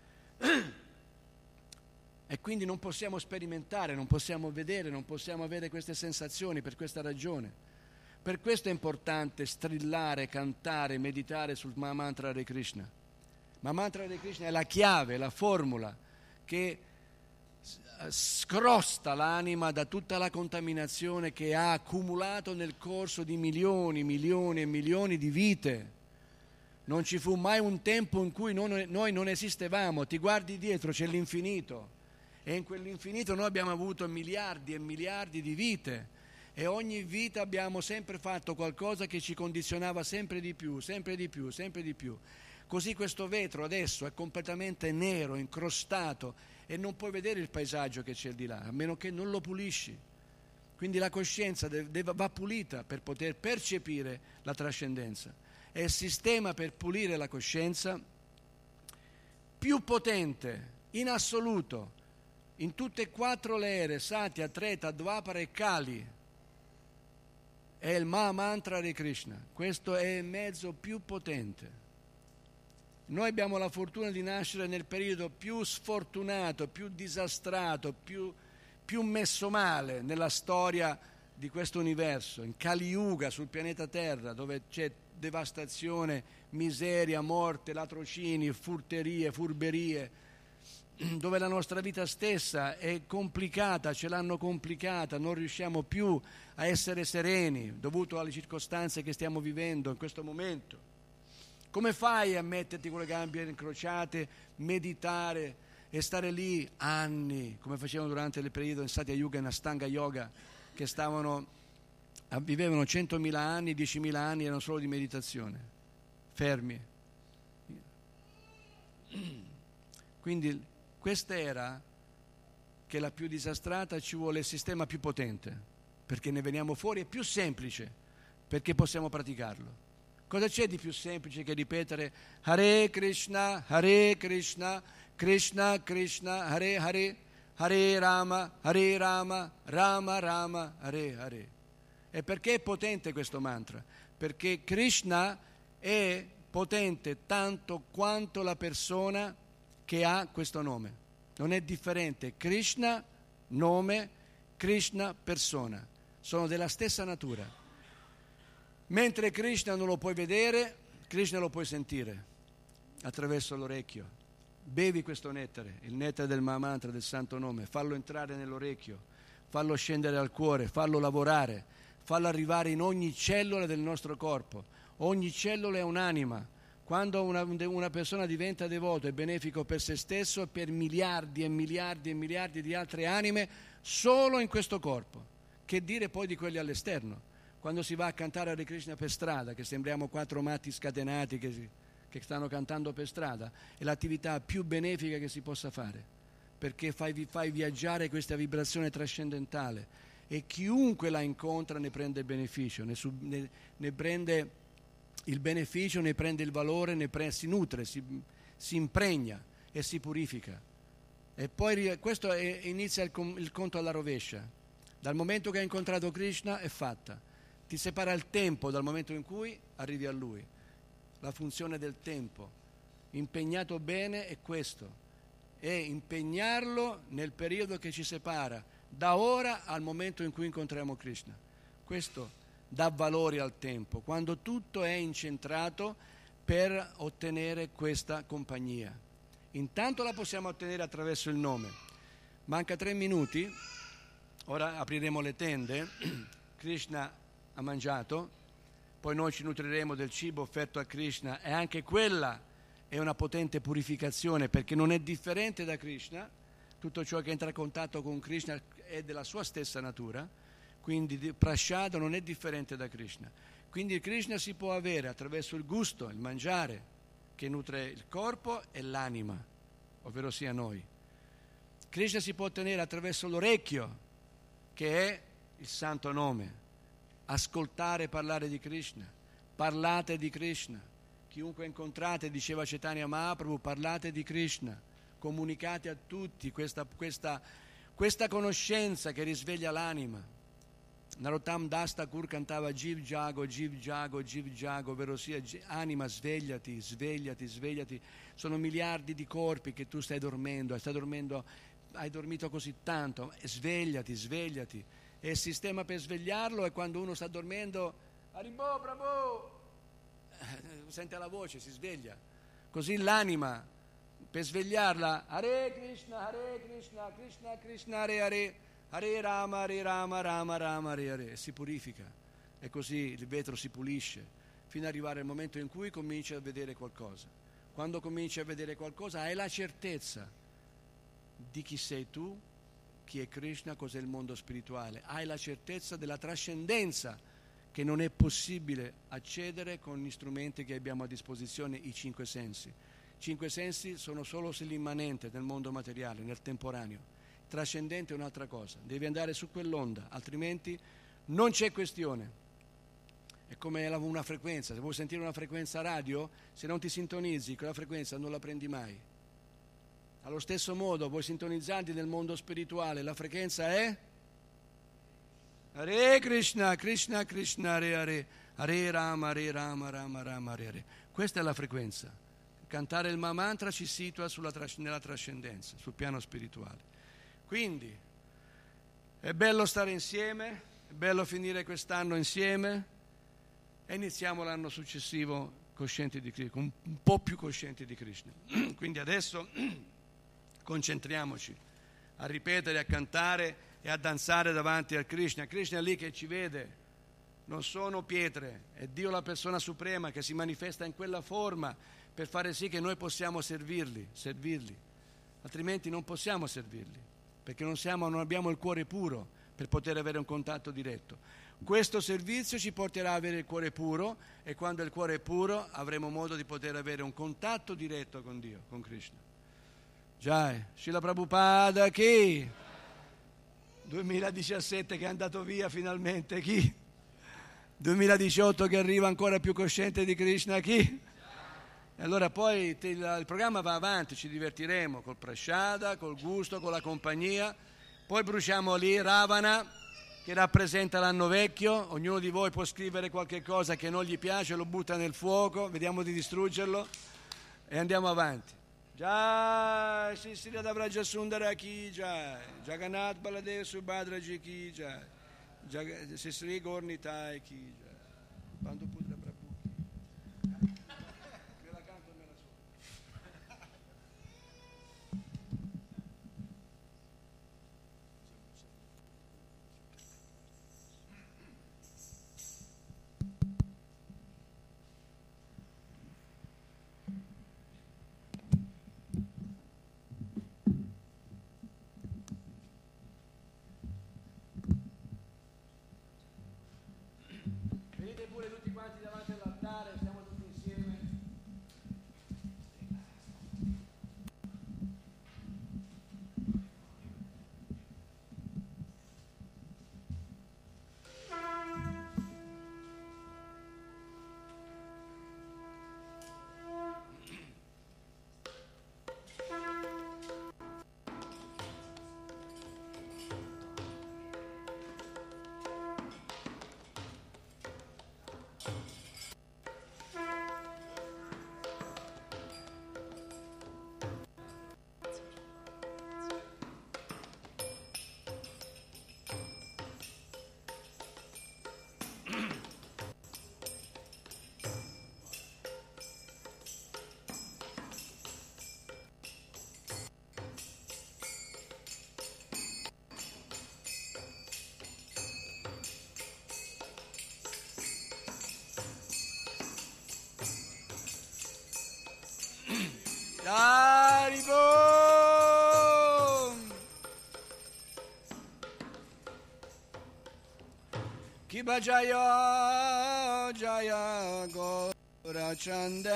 E quindi non possiamo sperimentare, non possiamo vedere, non possiamo avere queste sensazioni per questa ragione. Per questo è importante strillare, cantare, meditare sul mantra di Krishna. Ma mantra di Krishna è la chiave, la formula che scrosta l'anima da tutta la contaminazione che ha accumulato nel corso di milioni, milioni e milioni di vite. Non ci fu mai un tempo in cui noi non esistevamo, ti guardi dietro, c'è l'infinito e in quell'infinito noi abbiamo avuto miliardi e miliardi di vite e ogni vita abbiamo sempre fatto qualcosa che ci condizionava sempre di più, sempre di più, sempre di più. Così questo vetro adesso è completamente nero, incrostato e non puoi vedere il paesaggio che c'è di là, a meno che non lo pulisci. Quindi la coscienza va pulita per poter percepire la trascendenza. È il sistema per pulire la coscienza più potente in assoluto in tutte e quattro le ere, Satya, Treta, Dvapara e Kali. È il Maha Mantra di Krishna. Questo è il mezzo più potente. Noi abbiamo la fortuna di nascere nel periodo più sfortunato, più disastrato, più, più messo male nella storia di questo universo, in Kali Yuga sul pianeta Terra, dove c'è devastazione, miseria, morte, latrocini, furterie, furberie, dove la nostra vita stessa è complicata, ce l'hanno complicata, non riusciamo più a essere sereni dovuto alle circostanze che stiamo vivendo in questo momento. Come fai a metterti con le gambe incrociate, meditare e stare lì anni, come facevano durante il periodo in Satya Yuga e Nastanga Yoga, che stavano, vivevano 100.000 anni, 10.000 anni erano solo di meditazione, fermi. Quindi questa era che la più disastrata ci vuole il sistema più potente, perché ne veniamo fuori, è più semplice, perché possiamo praticarlo. Cosa c'è di più semplice che ripetere Hare Krishna, Hare Krishna, Krishna Krishna, Hare Hare, Hare Rama, Hare Rama, Rama Rama, Hare Hare. E perché è potente questo mantra? Perché Krishna è potente tanto quanto la persona che ha questo nome. Non è differente. Krishna, nome, Krishna, persona. Sono della stessa natura. Mentre Krishna non lo puoi vedere, Krishna lo puoi sentire attraverso l'orecchio. Bevi questo nettare, il nettare del Mahamantra, del santo nome, fallo entrare nell'orecchio, fallo scendere al cuore, fallo lavorare, fallo arrivare in ogni cellula del nostro corpo. Ogni cellula è un'anima quando una, una, persona diventa devoto e benefico per se stesso e per miliardi e miliardi e miliardi di altre anime solo in questo corpo. Che dire poi di quelli all'esterno? Quando si va a cantare Hare Krishna per strada, che sembriamo quattro matti scatenati che, che stanno cantando per strada, è l'attività più benefica che si possa fare, perché fai, fai viaggiare questa vibrazione trascendentale e chiunque la incontra ne prende beneficio, ne, sub, ne, ne prende il beneficio, ne prende il valore, ne prende, si nutre, si, si, impregna e si purifica. E poi questo è, inizia il, il conto alla rovescia. Dal momento che hai incontrato Krishna è fatta. Ti separa il tempo dal momento in cui arrivi a Lui. La funzione del tempo. Impegnato bene è questo. È impegnarlo nel periodo che ci separa, da ora al momento in cui incontriamo Krishna. Questo dà valore al tempo, quando tutto è incentrato per ottenere questa compagnia. Intanto la possiamo ottenere attraverso il nome. Manca tre minuti, ora apriremo le tende, Krishna ha mangiato, poi noi ci nutriremo del cibo offerto a Krishna e anche quella è una potente purificazione perché non è differente da Krishna, tutto ciò che entra in contatto con Krishna è della sua stessa natura quindi Prashada non è differente da Krishna. Quindi Krishna si può avere attraverso il gusto, il mangiare, che nutre il corpo e l'anima, ovvero sia noi. Krishna si può ottenere attraverso l'orecchio, che è il santo nome. Ascoltare parlare di Krishna, parlate di Krishna. Chiunque incontrate, diceva Chaitanya Mahaprabhu, parlate di Krishna, comunicate a tutti questa, questa, questa conoscenza che risveglia l'anima. Narottam Das Thakur cantava Jiv Jago, Jiv Jago, Jiv Jago, ovvero sia anima svegliati, svegliati, svegliati. Sono miliardi di corpi che tu stai dormendo, stai dormendo, hai dormito così tanto, svegliati, svegliati. E il sistema per svegliarlo è quando uno sta dormendo, Aribo, bravo, eh, sente la voce, si sveglia. Così l'anima, per svegliarla, Hare Krishna, Hare Krishna, Krishna Krishna, Hare Hare Hare Rama, Hare Rama, Rama Rama, Hare Hare, si purifica e così il vetro si pulisce fino ad arrivare al momento in cui cominci a vedere qualcosa. Quando cominci a vedere qualcosa hai la certezza di chi sei tu, chi è Krishna, cos'è il mondo spirituale, hai la certezza della trascendenza che non è possibile accedere con gli strumenti che abbiamo a disposizione, i cinque sensi. Cinque sensi sono solo l'immanente nel mondo materiale, nel temporaneo trascendente è un'altra cosa, devi andare su quell'onda, altrimenti non c'è questione. È come una frequenza, se vuoi sentire una frequenza radio, se non ti sintonizzi quella frequenza non la prendi mai. Allo stesso modo vuoi sintonizzarti nel mondo spirituale, la frequenza è Hare Krishna, Krishna Krishna, Hare Hare, Hare Rama, Hare Rama, Rama Rama, Hare Hare. Questa è la frequenza. Cantare il Mamantra ci situa sulla, nella trascendenza, sul piano spirituale. Quindi è bello stare insieme, È bello finire quest'anno insieme e iniziamo l'anno successivo coscienti di Krishna, un po' più coscienti di Krishna. Quindi adesso concentriamoci a ripetere, a cantare e a danzare davanti a Krishna. Krishna è lì che ci vede, non sono pietre, è Dio la persona suprema che si manifesta in quella forma per fare sì che noi possiamo servirli, servirli. altrimenti non possiamo servirli, perché non, siamo, non abbiamo il cuore puro per poter avere un contatto diretto. Questo servizio ci porterà ad avere il cuore puro e quando il cuore è puro avremo modo di poter avere un contatto diretto con Dio, con Krishna. Jai, Srila Prabhupada chi? 2017 che è andato via finalmente chi? 2018 che arriva ancora più cosciente di Krishna chi? E allora poi il, programma va avanti, ci divertiremo col prasciada, col gusto, con la compagnia. Poi bruciamo lì Ravana che rappresenta l'anno vecchio, ognuno di voi può scrivere qualche cosa che non gli piace, lo butta nel fuoco, vediamo di distruggerlo e andiamo avanti. Jai, Sri Radhavraja Sundara Ki Jai, Jagannath Baladev Subhadra Ji Ki Jai, Sri Gornitai Ki Jai. Haribom. Jaya Jaya Gora Chande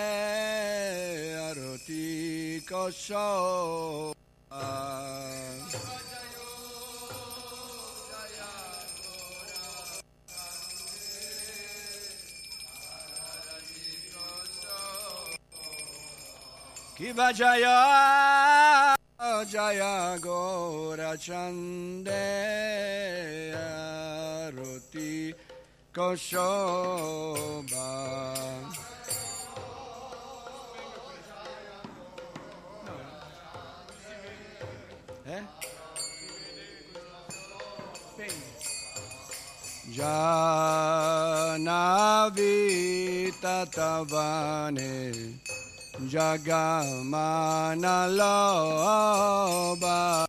Aroti Kosho. Kiva Jaya Jaya Gora Chande Aruti Koshoba. Eh? Janavitavane Jagamanaloba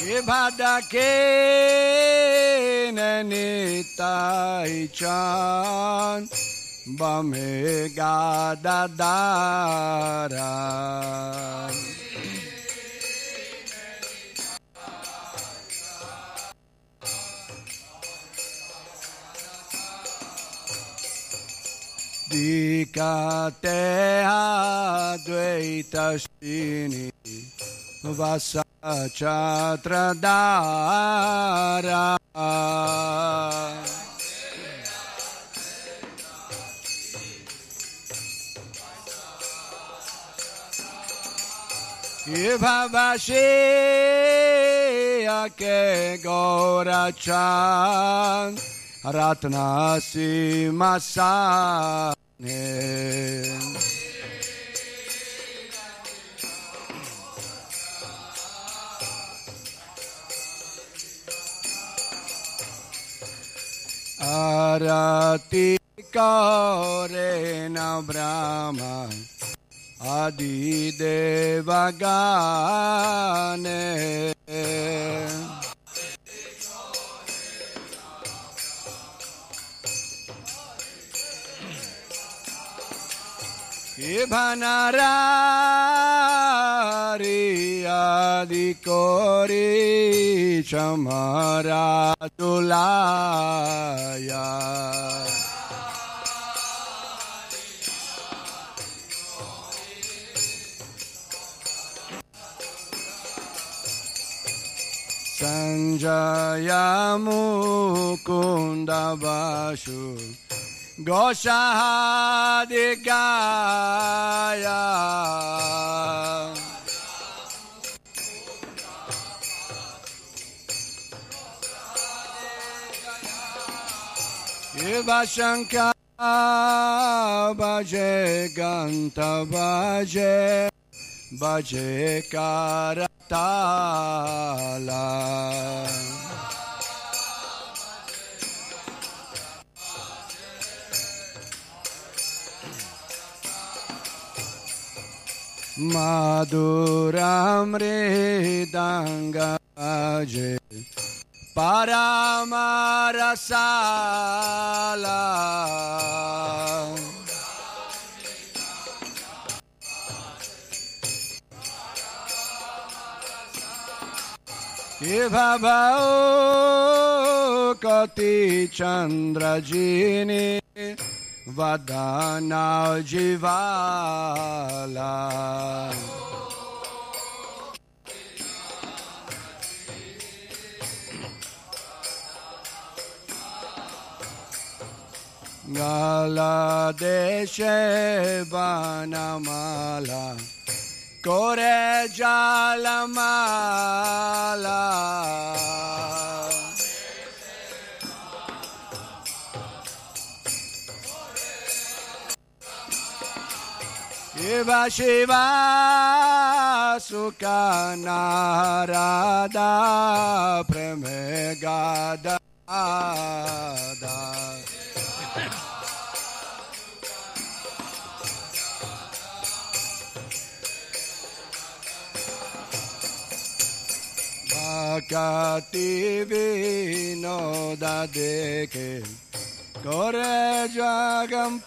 Tavane Jagamana Loba Kibhada ke nanitai chan Bame Vasachatradara. Ivavashiya ke gorachan. Ratnasi masane. Gorachan Ratnasi Masane Arati kore na Brahma Adi Devagane Ibanarari Adikori Chamaradulaya Sanjaya Mukunda Goshahadigaya. Ivashankar Bhaje Ganta Bhaje Bhaje Karatala Madhuramridangaje Paramarasala. Vibhavao Kati Chandrajini Vadana Jivala Gala Deshe Banamala Correggia Shiva शिवा सुकनारादा प्रम गादा काति विनोदा देखे। Kore Jagampada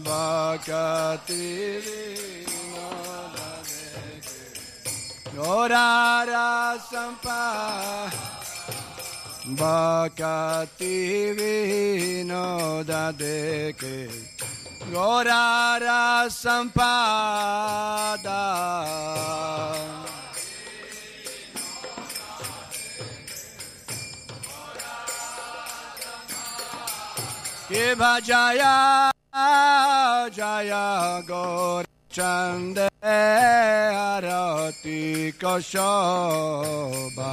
Bhakati Vinoda Deke Gorara Sampa Bhakati Vinoda Deke Gorara Sampada Shiva Jaya Jaya Gaur Chande Arati Koshoba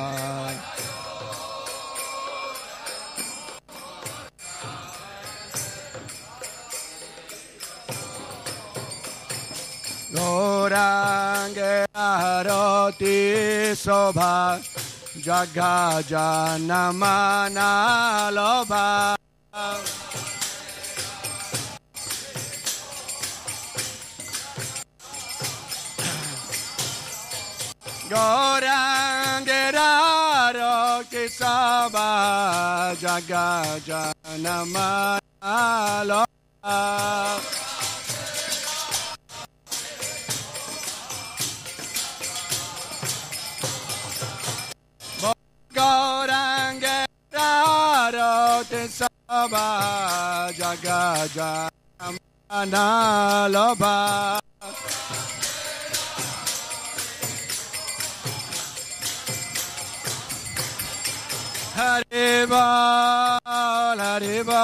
Gorange Arati Sobha Jaga Janamana Gorangeraro kisaba jaga janamalo. Gorangeraro kisaba jaga ba. Kisaba Jaga Janamalo Haribol,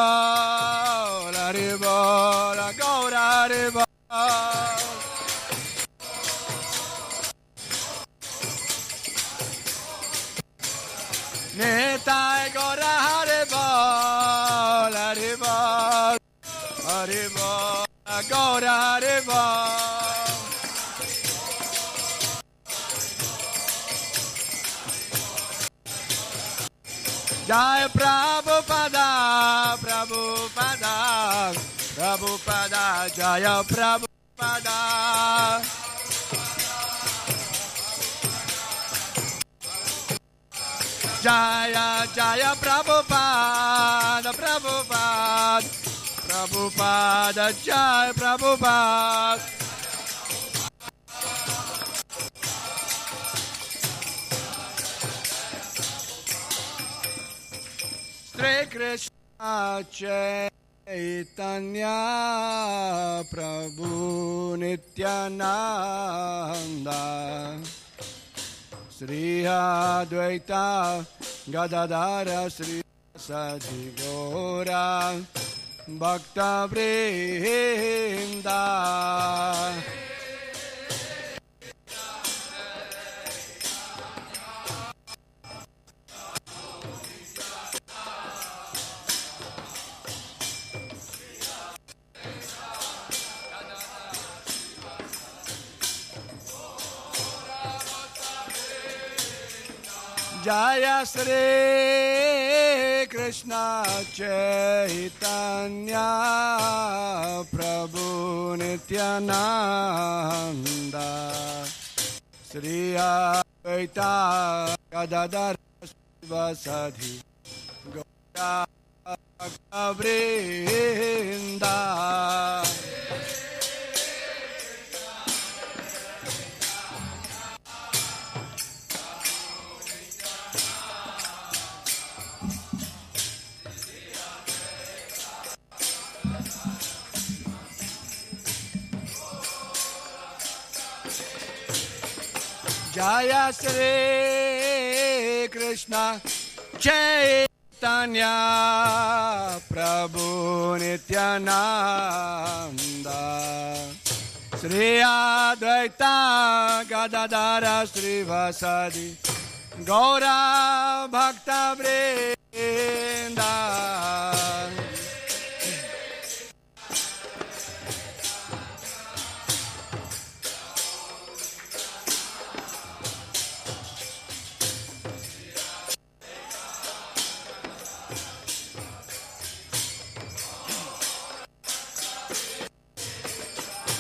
Haribol, Haribol, Gaura Haribol. Nitai Gaura Haribol, Haribol, Haribol, Gaura Haribol. Jai Prabhupada, Prabhupada, Prabhupada, Jaya Prabhupada. Jaya Jaya Prabhupada Prabhupada Prabhupada Jaya Prabhupada Sri Krishna Chaitanya Prabhu Nityananda Sri Advaita Gadadara Sri Sadigora Bhakta Vrinda Krishna Chaitanya Prabhu Nityananda Sri Advaita Gadadhar Sivasadi Gaura Vrinda Sri Krishna Chaitanya Prabhu Nityananda Sri Advaita Gadadara Sri Vasadi Gaura Bhakta Vrinda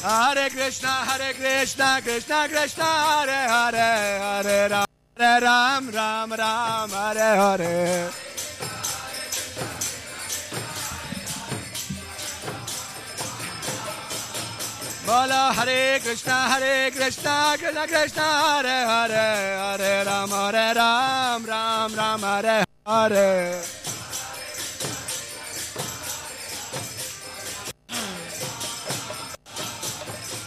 Hare Krishna, Hare Krishna, Krishna Krishna, Hare Hare, Hare Ram, Hare Ram, Ram Ram, Hare Hare. Bola Hare Krishna, Hare Krishna, Krishna Krishna, Hare Hare, Hare Ram, Hare Ram, Ram Ram, Hare Hare.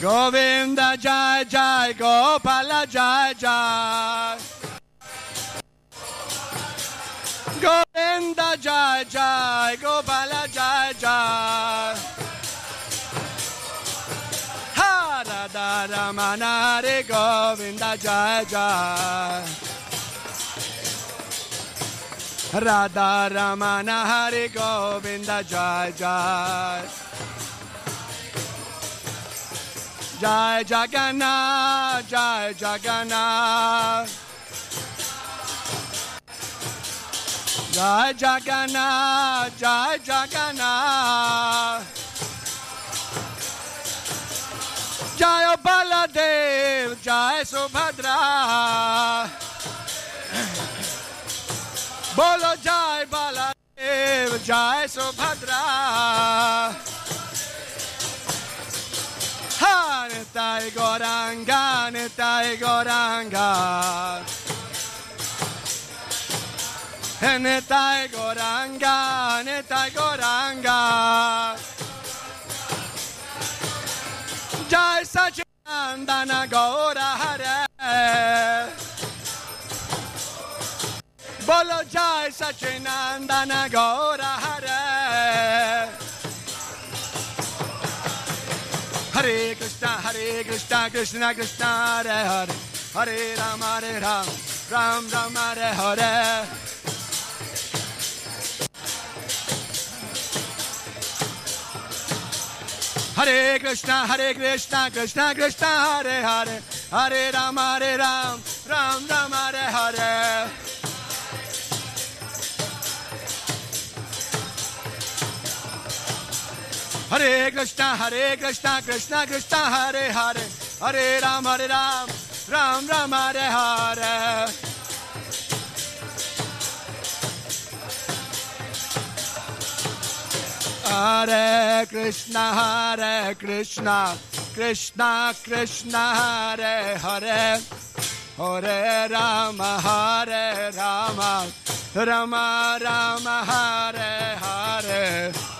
Govinda Jai Jai Gopala Jai Jai. Govinda Jai Jai Gopala Jai Jai. Hara Ramana Hare Govinda Jai Jai. Radha Ramana Hare Govinda Jai Jai Jai Jagannath, Jai Jagannath. Jai Jagannath, Jai Jagannath. Jai Baladev, Jai Subhadra. Bolo Jai Baladev, Jai Subhadra. Nitai Goranga, Nitai Goranga. Nitai Goranga, Nitai Goranga. Jai Sachinandana Gaura Hare. Bolo Jai Sachinandana Gaura Hare. Hare Krishna, Hare Krishna, Krishna Krishna, Hare Hare, Hare Ram, Hare Ram, Ram Ram, Hare Hare. Hare Krishna, Hare Krishna, Krishna Krishna, Hare Hare, Hare Ram, Hare Ram, Ram Ram, Hare Hare. Hare Krishna, Hare Krishna, Krishna Krishna, Hare Hare, Hare Ram, Hare Ram, Ram Ram, Hare Hare. Hare Krishna, Hare Krishna, Krishna Krishna Hare Hare. Hare Rama Hare Rama Rama Rama Hare Hare. Hare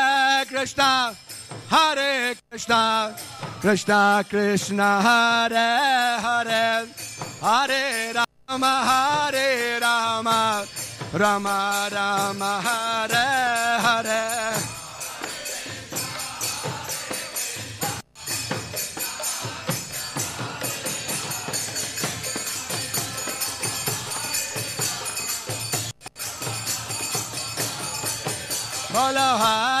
Krishna, Hare Krishna, Krishna Krishna, Hare Hare, Hare Rama, Hare Rama, Rama Rama, Hare Hare. Bolo Hare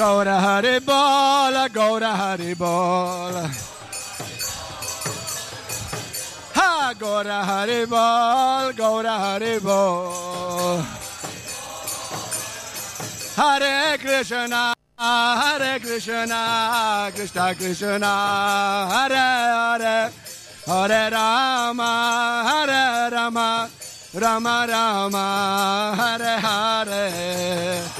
Gaura Hare Bol, Gaura Hare Bol. Ha, Gaura Hare Bol, Gaura Hare Bol. Hare Krishna, Hare Krishna, Krishna Krishna, Hare Hare, Hare Rama, Hare Rama, Rama Rama, Hare. Hare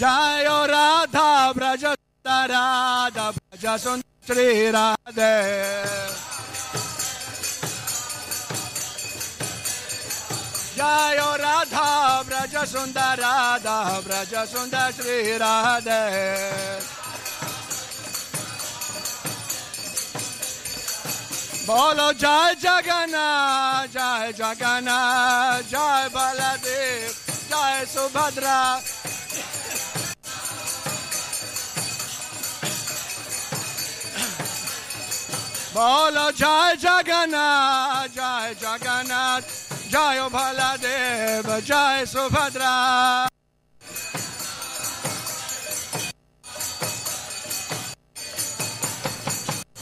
Jai Radha Braja Radha Braja Sundari Radhe Jai Radha Braja Sundar Radha Braja Sundar Shri Radhe Bolo Jai Jagannath Jai Jagannath Jai Baladev Jai Subhadra বলো জয় জগন্নাথ জয় জগন্নাথ জয় ভোলাদেব জয় সুভদ্রা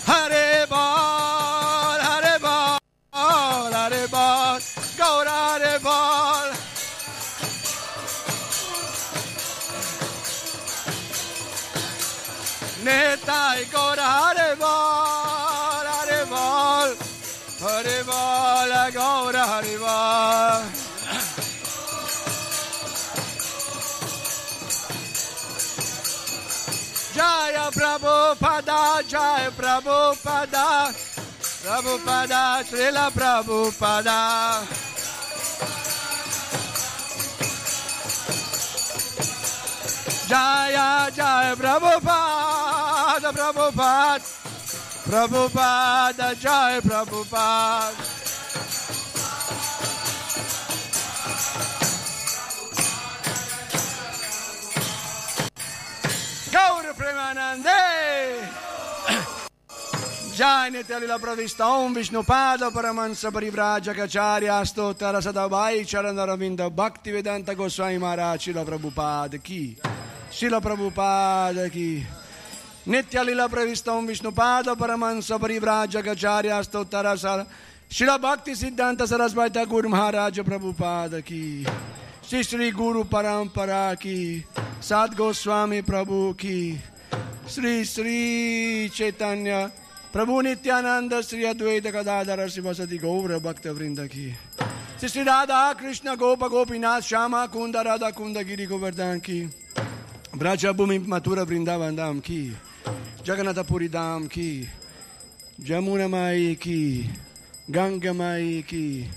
হরে বল হরে বল হরে বল গৌরা হরে বল নেতাই Gaura Prabhupada, Jai Prabhupada, Prabhupada, Srila Prabhupada. Jaya, Jai Prabhupada, Prabhupada, Prabhupada, Jai Prabhupada. गौर प्रेमानंदे जानते अलीला प्रविष्ट ओम विष्णु पाद परमंस परिव्राज कचार्य स्तोत्र सदाबाई चरण रविंद भक्ति वेदांत गोस्वामी महाराज शिल प्रभुपाद की शिल प्रभुपाद की नित्य लीला प्रविष्ट ओम विष्णु पाद परमंस परिव्राज कचार्य स्तोत्र सर शिला भक्ति सिद्धांत सरस्वती गुरु महाराज प्रभुपाद की Maharaj Prabhupada Ki Shri Shri Guru Parampara Ki Sad Goswami Prabhu Ki Shri Shri Chaitanya Prabhu Nityananda Shri Advaita Gadadhara Sivasati Gaura Bhakta Vrinda Ki Shri Shri Radha Krishna Gopa Gopinath Shama Kunda Radha Kunda Giri Govardhan Ki Braja Bhumi Mathura Vrindavan Dham Ki Jagannatha Puri Dham Ki Jamuna Mai Ki Ganga Mai Ki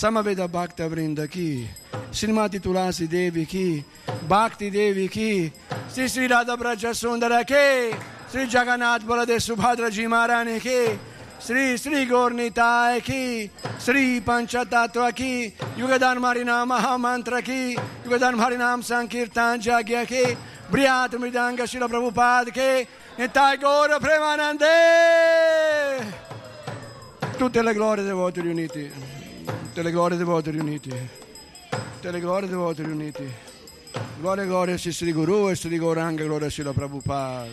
Mayapur Dham Ki Samaveda Bhakta Vrinda Ki Srimati Tulasi Devi Ki Bhakti Devi Ki Sri Sri Radha Braja Sundara Ki Sri Jagannath Baladev Subhadra Ji Maharani Ki Sri Sri Gornitai Ki Sri Panchatattva Ki Yugadan Marinam Mahamantra Ki Yugadan Marinam Sankirtan Jagya Ki Briyat Mridanga Shila Prabhupada Ki Nitai Gora Premanande! Tutte le glorie dei voti riuniti Tutte le glorie dei voti riuniti. Tutte le glorie dei voti riuniti. Gloria gloria a Sri Guru e Sri Goranga gloria a Srila Prabhupada.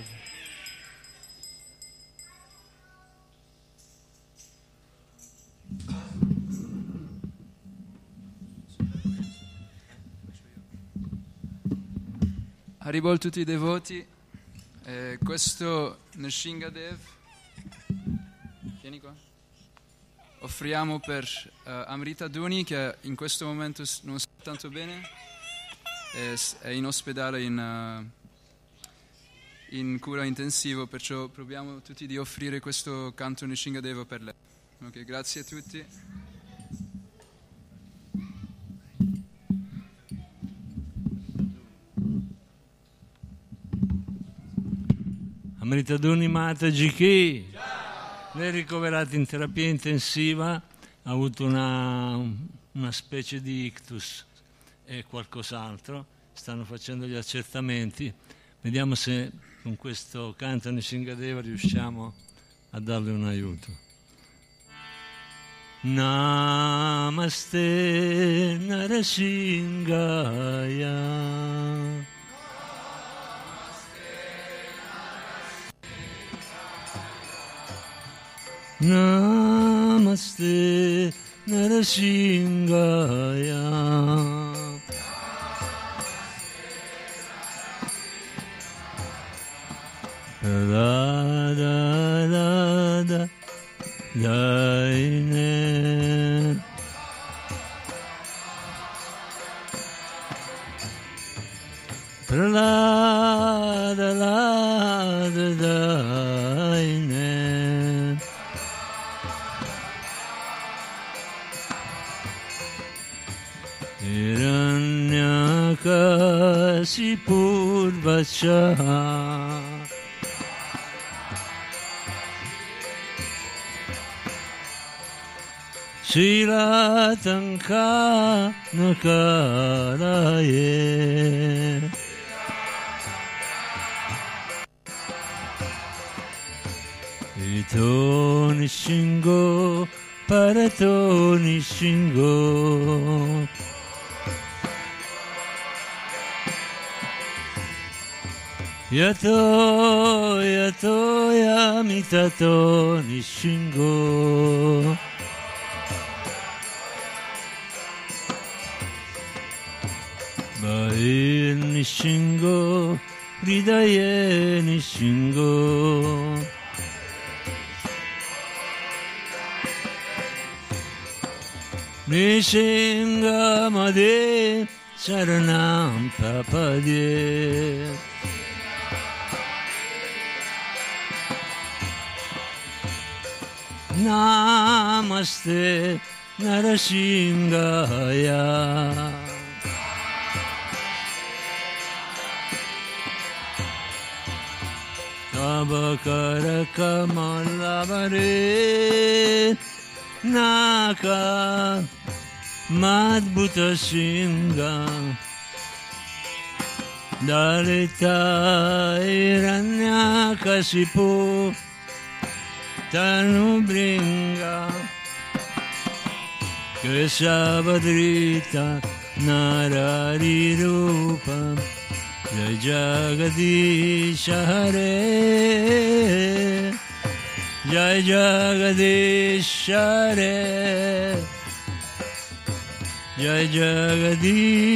Haribol tutti i devoti, eh, questo Nrshingadev, vieni qua, offriamo per eh, Amrita Duni che in questo momento non sta tanto bene, è, è in ospedale in, eh, in cura intensivo, perciò proviamo tutti di offrire questo canto Nrshingadev per lei. Ok, grazie a tutti. Amritaduni Mataji Ki, lei è ricoverata in terapia intensiva, ha avuto una, una specie di ictus e qualcos'altro, stanno facendo gli accertamenti, vediamo se con questo canto Nishingadeva riusciamo a darle un aiuto. Namaste Narasingaya Namaste Narasingaya. Da da da da Daine. Shashi पूर्वशः शीलातङ्कानकाराये इतो निशिङ्गो परतो निशिङ्गो יתו, יתו, ימיתתו, נשינגו. באי נשינגו, רידאי נשינגו. נשינגה מדי, שרנם פפדי. Namaste Narasingaya Tabakara Kamalavare Naka Madbuta Singha Dalita Hiranyakasipu नु बृङ्गा कैर जय नारी रूप जय जगदीश रे जय जगदीश जय जगदीशरे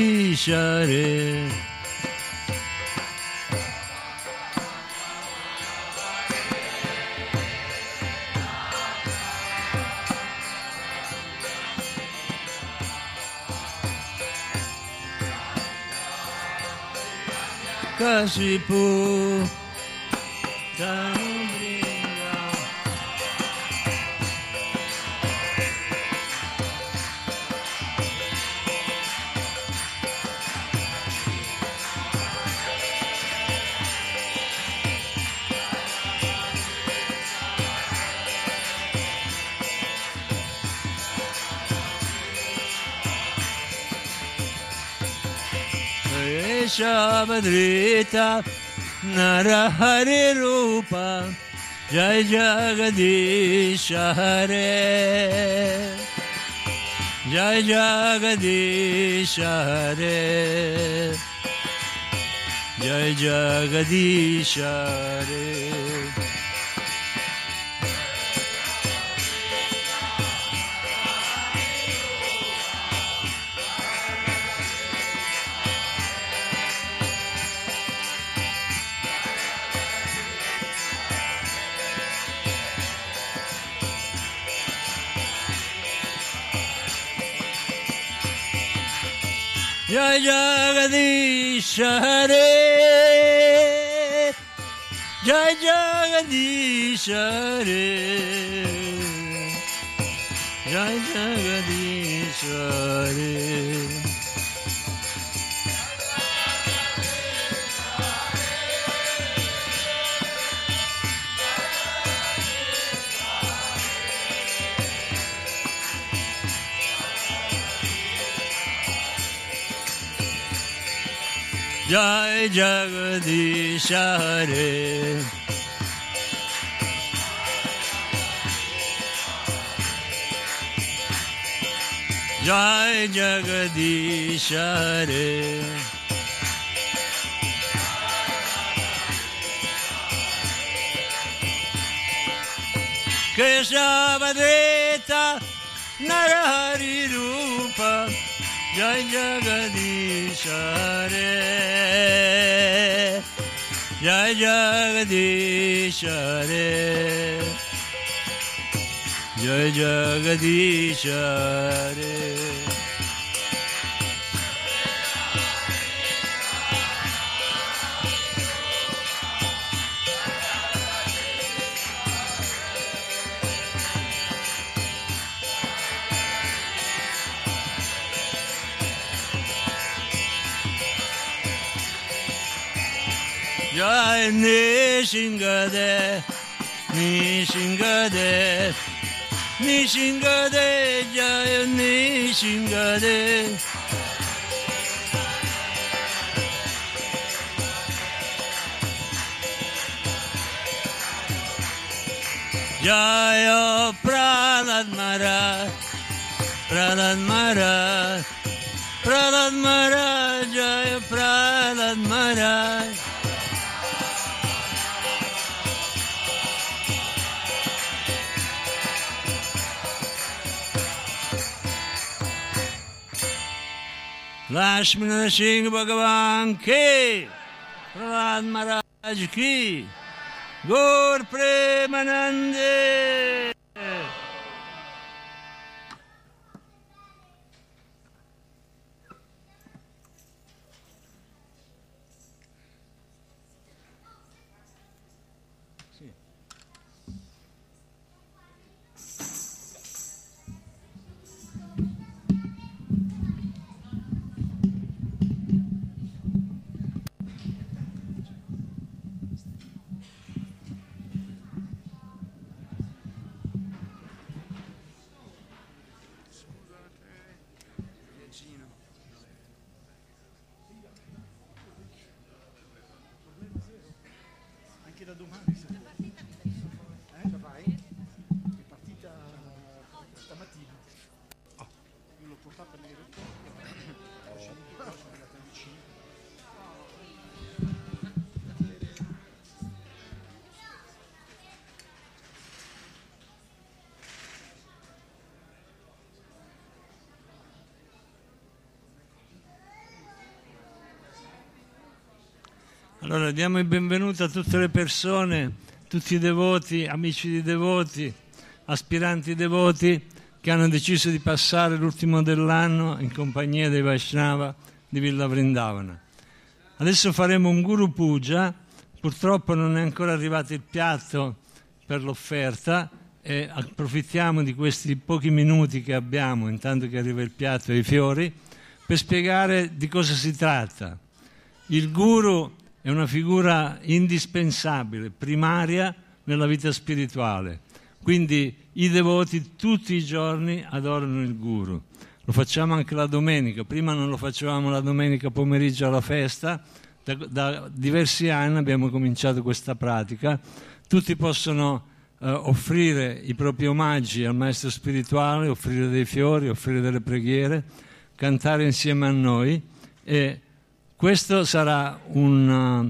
Jagadisha Hare Shabadrita Narahari Rupa Jai Jagadisha Hare Jai Jagadisha Hare Jai Jagadisha Hare Jai Jagadish Hare Jai Jagadish Hare Jai Jagadish Hare Jai Jagadish Hare Jai Jagadish Hare Keshavadeta Narahari Rupa Jai Jagadisha Hare Jai Jagadisha Hare Jai Nishingade, Nishingade, Nishingade, Jai Nishingade. Jaya Prahlad Maharaj, Prahlad Maharaj, Prahlad Maharaj, Jaya Prahlad Maharaj. Lakshman सिंह भगवान के प्रहलाद महाराज की गोर प्रेमानंदे Allora diamo il benvenuto a tutte le persone, tutti i devoti, amici di devoti, aspiranti devoti che hanno deciso di passare l'ultimo dell'anno in compagnia dei Vaishnava di Villa Vrindavana. Adesso faremo un Guru Puja, purtroppo non è ancora arrivato il piatto per l'offerta e approfittiamo di questi pochi minuti che abbiamo, intanto che arriva il piatto e i fiori, per spiegare di cosa si tratta. Il guru è una figura indispensabile, primaria nella vita spirituale. Quindi i devoti tutti i giorni adorano il guru. Lo facciamo anche la domenica. Prima non lo facevamo la domenica pomeriggio alla festa. Da, da diversi anni abbiamo cominciato questa pratica. Tutti possono eh, offrire i propri omaggi al maestro spirituale, offrire dei fiori, offrire delle preghiere, cantare insieme a noi e questo sarà una,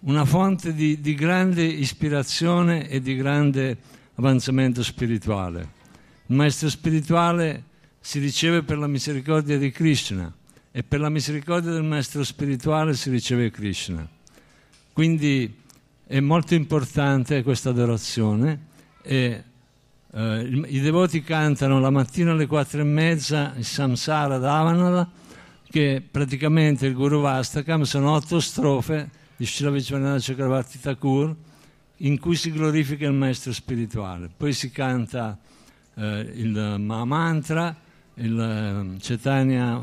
una fonte di, di, grande ispirazione e di grande avanzamento spirituale. Il maestro spirituale si riceve per la misericordia di Krishna e per la misericordia del maestro spirituale si riceve Krishna. Quindi è molto importante questa adorazione e eh, i devoti cantano la mattina alle quattro e mezza il Samsara Davanala che praticamente il Guru Vastakam sono otto strofe di Srila Vishwanath Chakravarti Thakur in cui si glorifica il maestro spirituale. Poi si canta eh, il Mahamantra, il eh, Chaitanya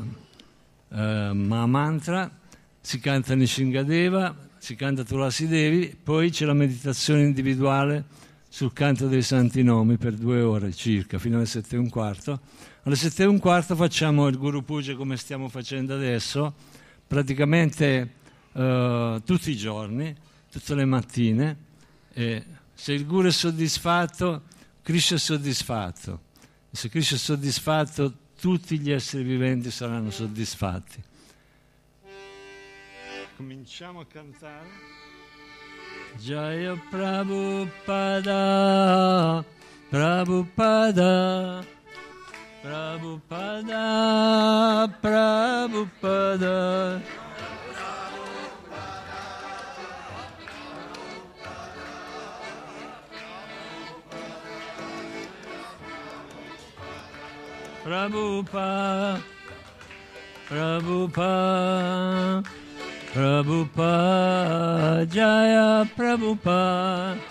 eh, Mahamantra, si canta Nishingadeva, si canta Tulasi Devi, poi c'è la meditazione individuale sul canto dei santi nomi per due ore circa, fino alle sette e un quarto alle sette e un quarto facciamo il Guru Puja come stiamo facendo adesso, praticamente eh, tutti i giorni, tutte le mattine. E se il Guru è soddisfatto, Krishna è soddisfatto. E se Krishna è soddisfatto, tutti gli esseri viventi saranno soddisfatti. Cominciamo a cantare. Jaya Prabhupada, Prabhupada, Prabhupada, Prabhupada. Prabhupada, Prabhupada, Prabhupada, Jaya Prabhupada.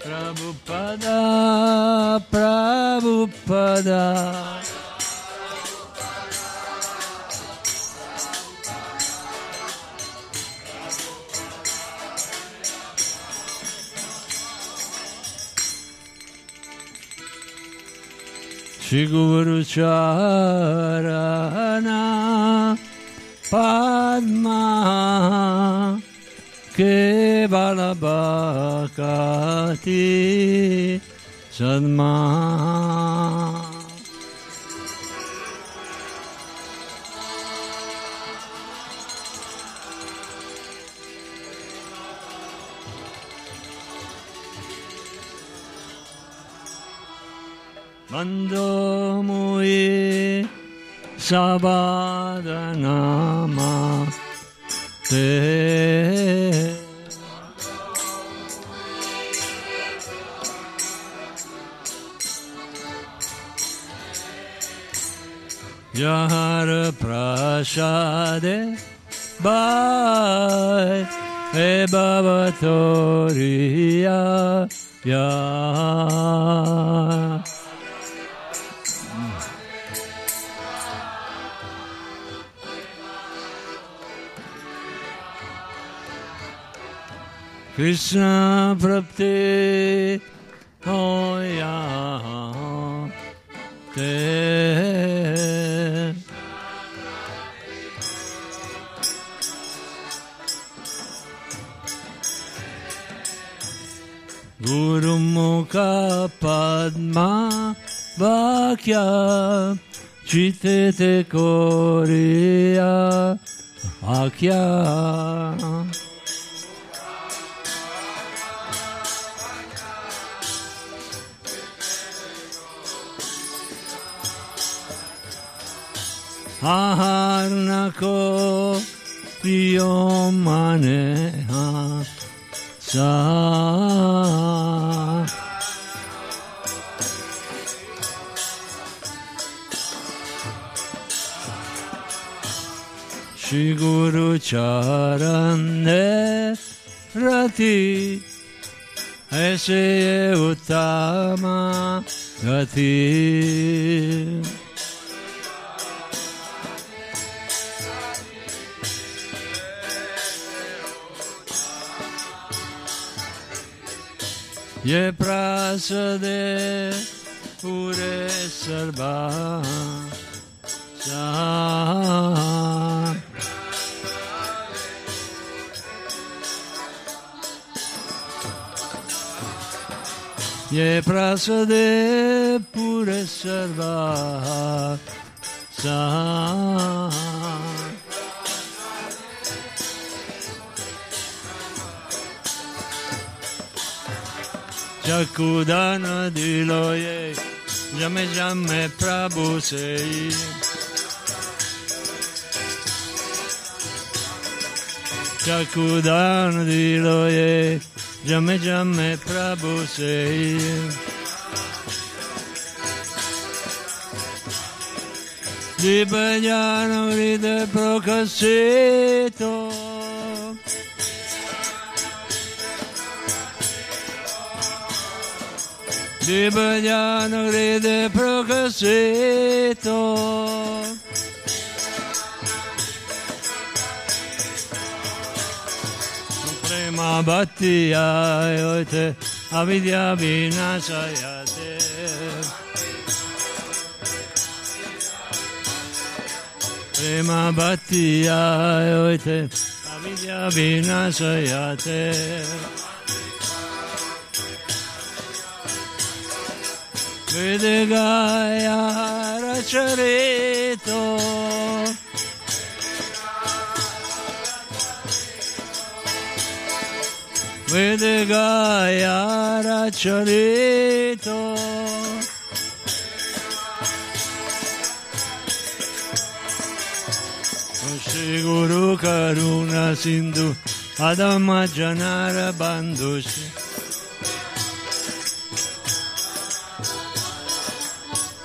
Prabhupada, Prabhupada. Shri Guru Charana Padma केवल बकति सन्मा Mando mui sabadana ma te जहर प्रसादे बाय हे भवतोरिया या Krishna Prapti Hoya Te गुरुमुख पद्मा वाक्या चित को आख्या आहार नको प्रियो माने हा सा Shri Guru Charane Rati Aise Uttama Gati ये प्रासदे पूरे सर्वा ये प्रासदे पूरे सर्वा सा Chakudana diloye, jame jame Prabhu sei. Chakudana diloye, jame jame Prabhu sei. Di Bajano ride procasseto. Di Bajano ride procasseto. Mabatiya yote avidya vinashayate. Prema bhaktiya yote avidya vinashayate Vedagaya racharito Vedagaya Racharito Shri Guru Karuna Sindhu Adama Janara Bandhushi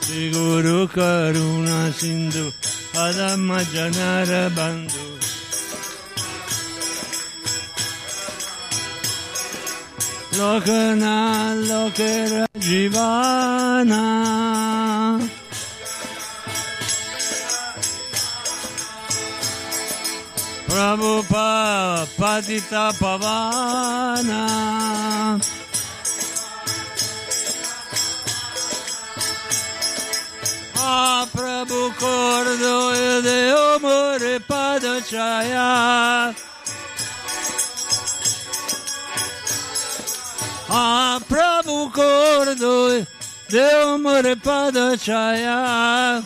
Shri Guru Karuna Sindhu Adama Janara Bandhu Lokana Lokera Jivana Prabhupada Patita Pavana. Ah, Prabhu Cordo de Omore Padachaya Ah, Prabhu Cordo de Omore Padachaya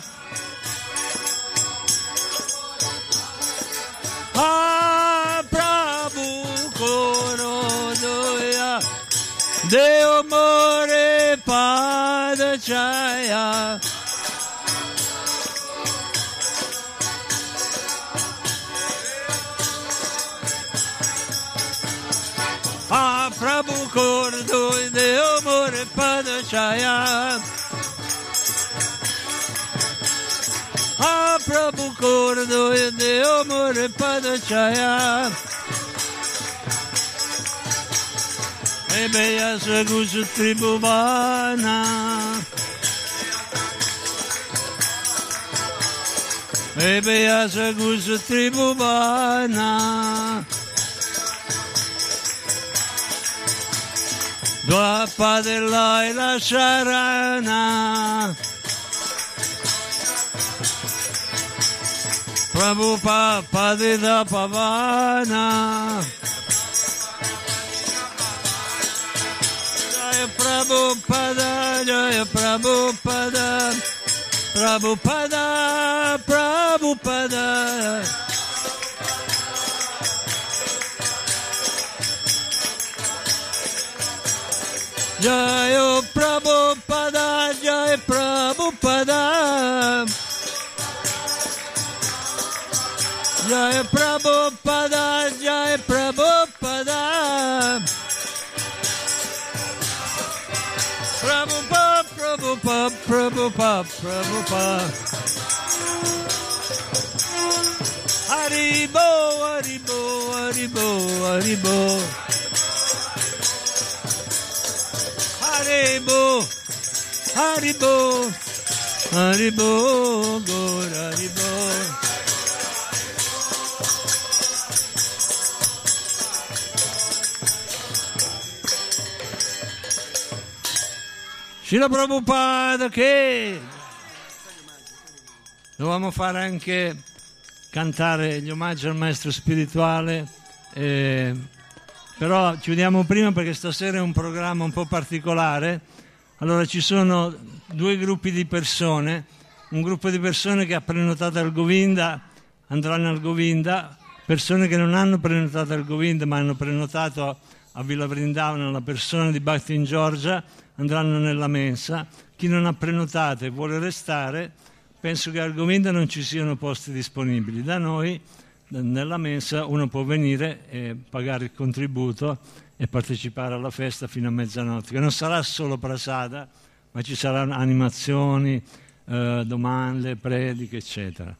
Ah, Prabhu Korodoya Deo More Padachaya Ah, Prabhu Korodoya Deo More Padachaya Ah, Prabhu Cordo de Amore Padachaya. Ebeya Sagusu Tribhuvana. Ebeya Sagusu Tribhuvana. Dwapadella e la Sharana. Prabhupada Padida Pavana Jaya Prabhupada Jaya Prabhupada Prabhupada Prabhupada Jaya Prabhupada Jaya Prabhupada Jai Prabhupada, Jai Prabhupada. Prabhupada, Prabhupada, Prabhupada, Prabhupada. Haribo, Haribo, Haribo, Haribo. Haribo, Haribo, Haribo, Gaur Haribo. Srila Prabhupada che dovevamo fare anche cantare gli omaggi al maestro spirituale eh, però chiudiamo prima perché stasera è un programma un po' particolare allora ci sono due gruppi di persone un gruppo di persone che ha prenotato al Govinda andranno al Govinda persone che non hanno prenotato al Govinda ma hanno prenotato a Villa Vrindavana la persona di Bhakti in Georgia andranno nella mensa. Chi non ha prenotato e vuole restare, penso che al Govinda non ci siano posti disponibili. Da noi, nella mensa, uno può venire e pagare il contributo e partecipare alla festa fino a mezzanotte, che non sarà solo prasada, ma ci saranno animazioni, eh, domande, prediche, eccetera.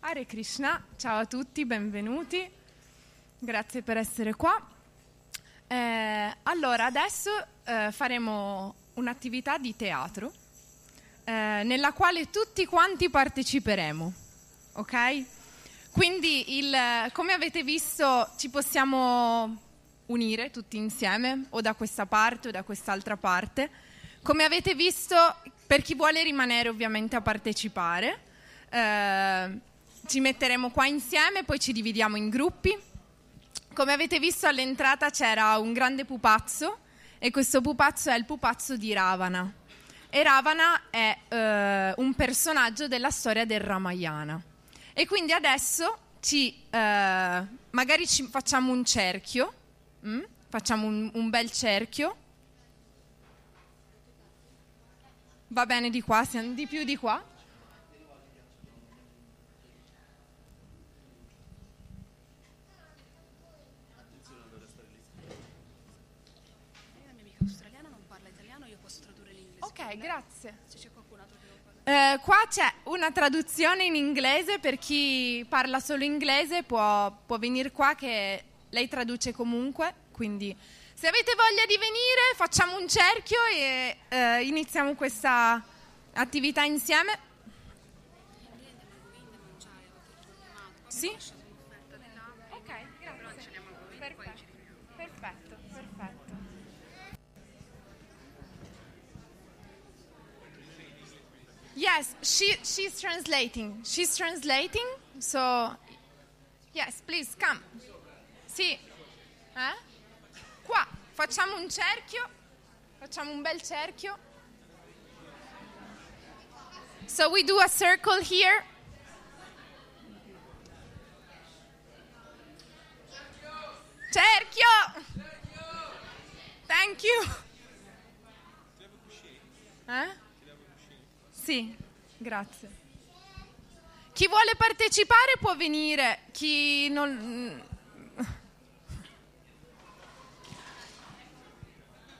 Hare Krishna, ciao a tutti, benvenuti. Grazie per essere qua. Eh, allora, adesso eh, faremo un'attività di teatro eh, nella quale tutti quanti parteciperemo. ok? Quindi il, come avete visto ci possiamo unire tutti insieme o da questa parte o da quest'altra parte. Come avete visto, per chi vuole rimanere ovviamente a partecipare, eh, ci metteremo qua insieme, poi ci dividiamo in gruppi. Come avete visto all'entrata c'era un grande pupazzo e questo pupazzo è il pupazzo di Ravana. E Ravana è eh, un personaggio della storia del Ramayana. E quindi adesso ci, eh, magari ci facciamo un cerchio, mm? facciamo un, un bel cerchio. Va bene di qua, siamo di più di qua. Ok, grazie. Se c'è qualcun altro che. Eh, qua c'è una traduzione in inglese per chi parla solo inglese può, può venire qua che lei traduce comunque, quindi se avete voglia di venire facciamo un cerchio e eh, iniziamo questa attività insieme. Sì? Yes, she, she's translating. She's translating. So, yes, please come. Sì. Eh? Qua facciamo un cerchio. Facciamo un bel cerchio. So we do a circle here. Cerchio. Thank you. Eh? Sì, grazie. Chi vuole partecipare può venire, chi non,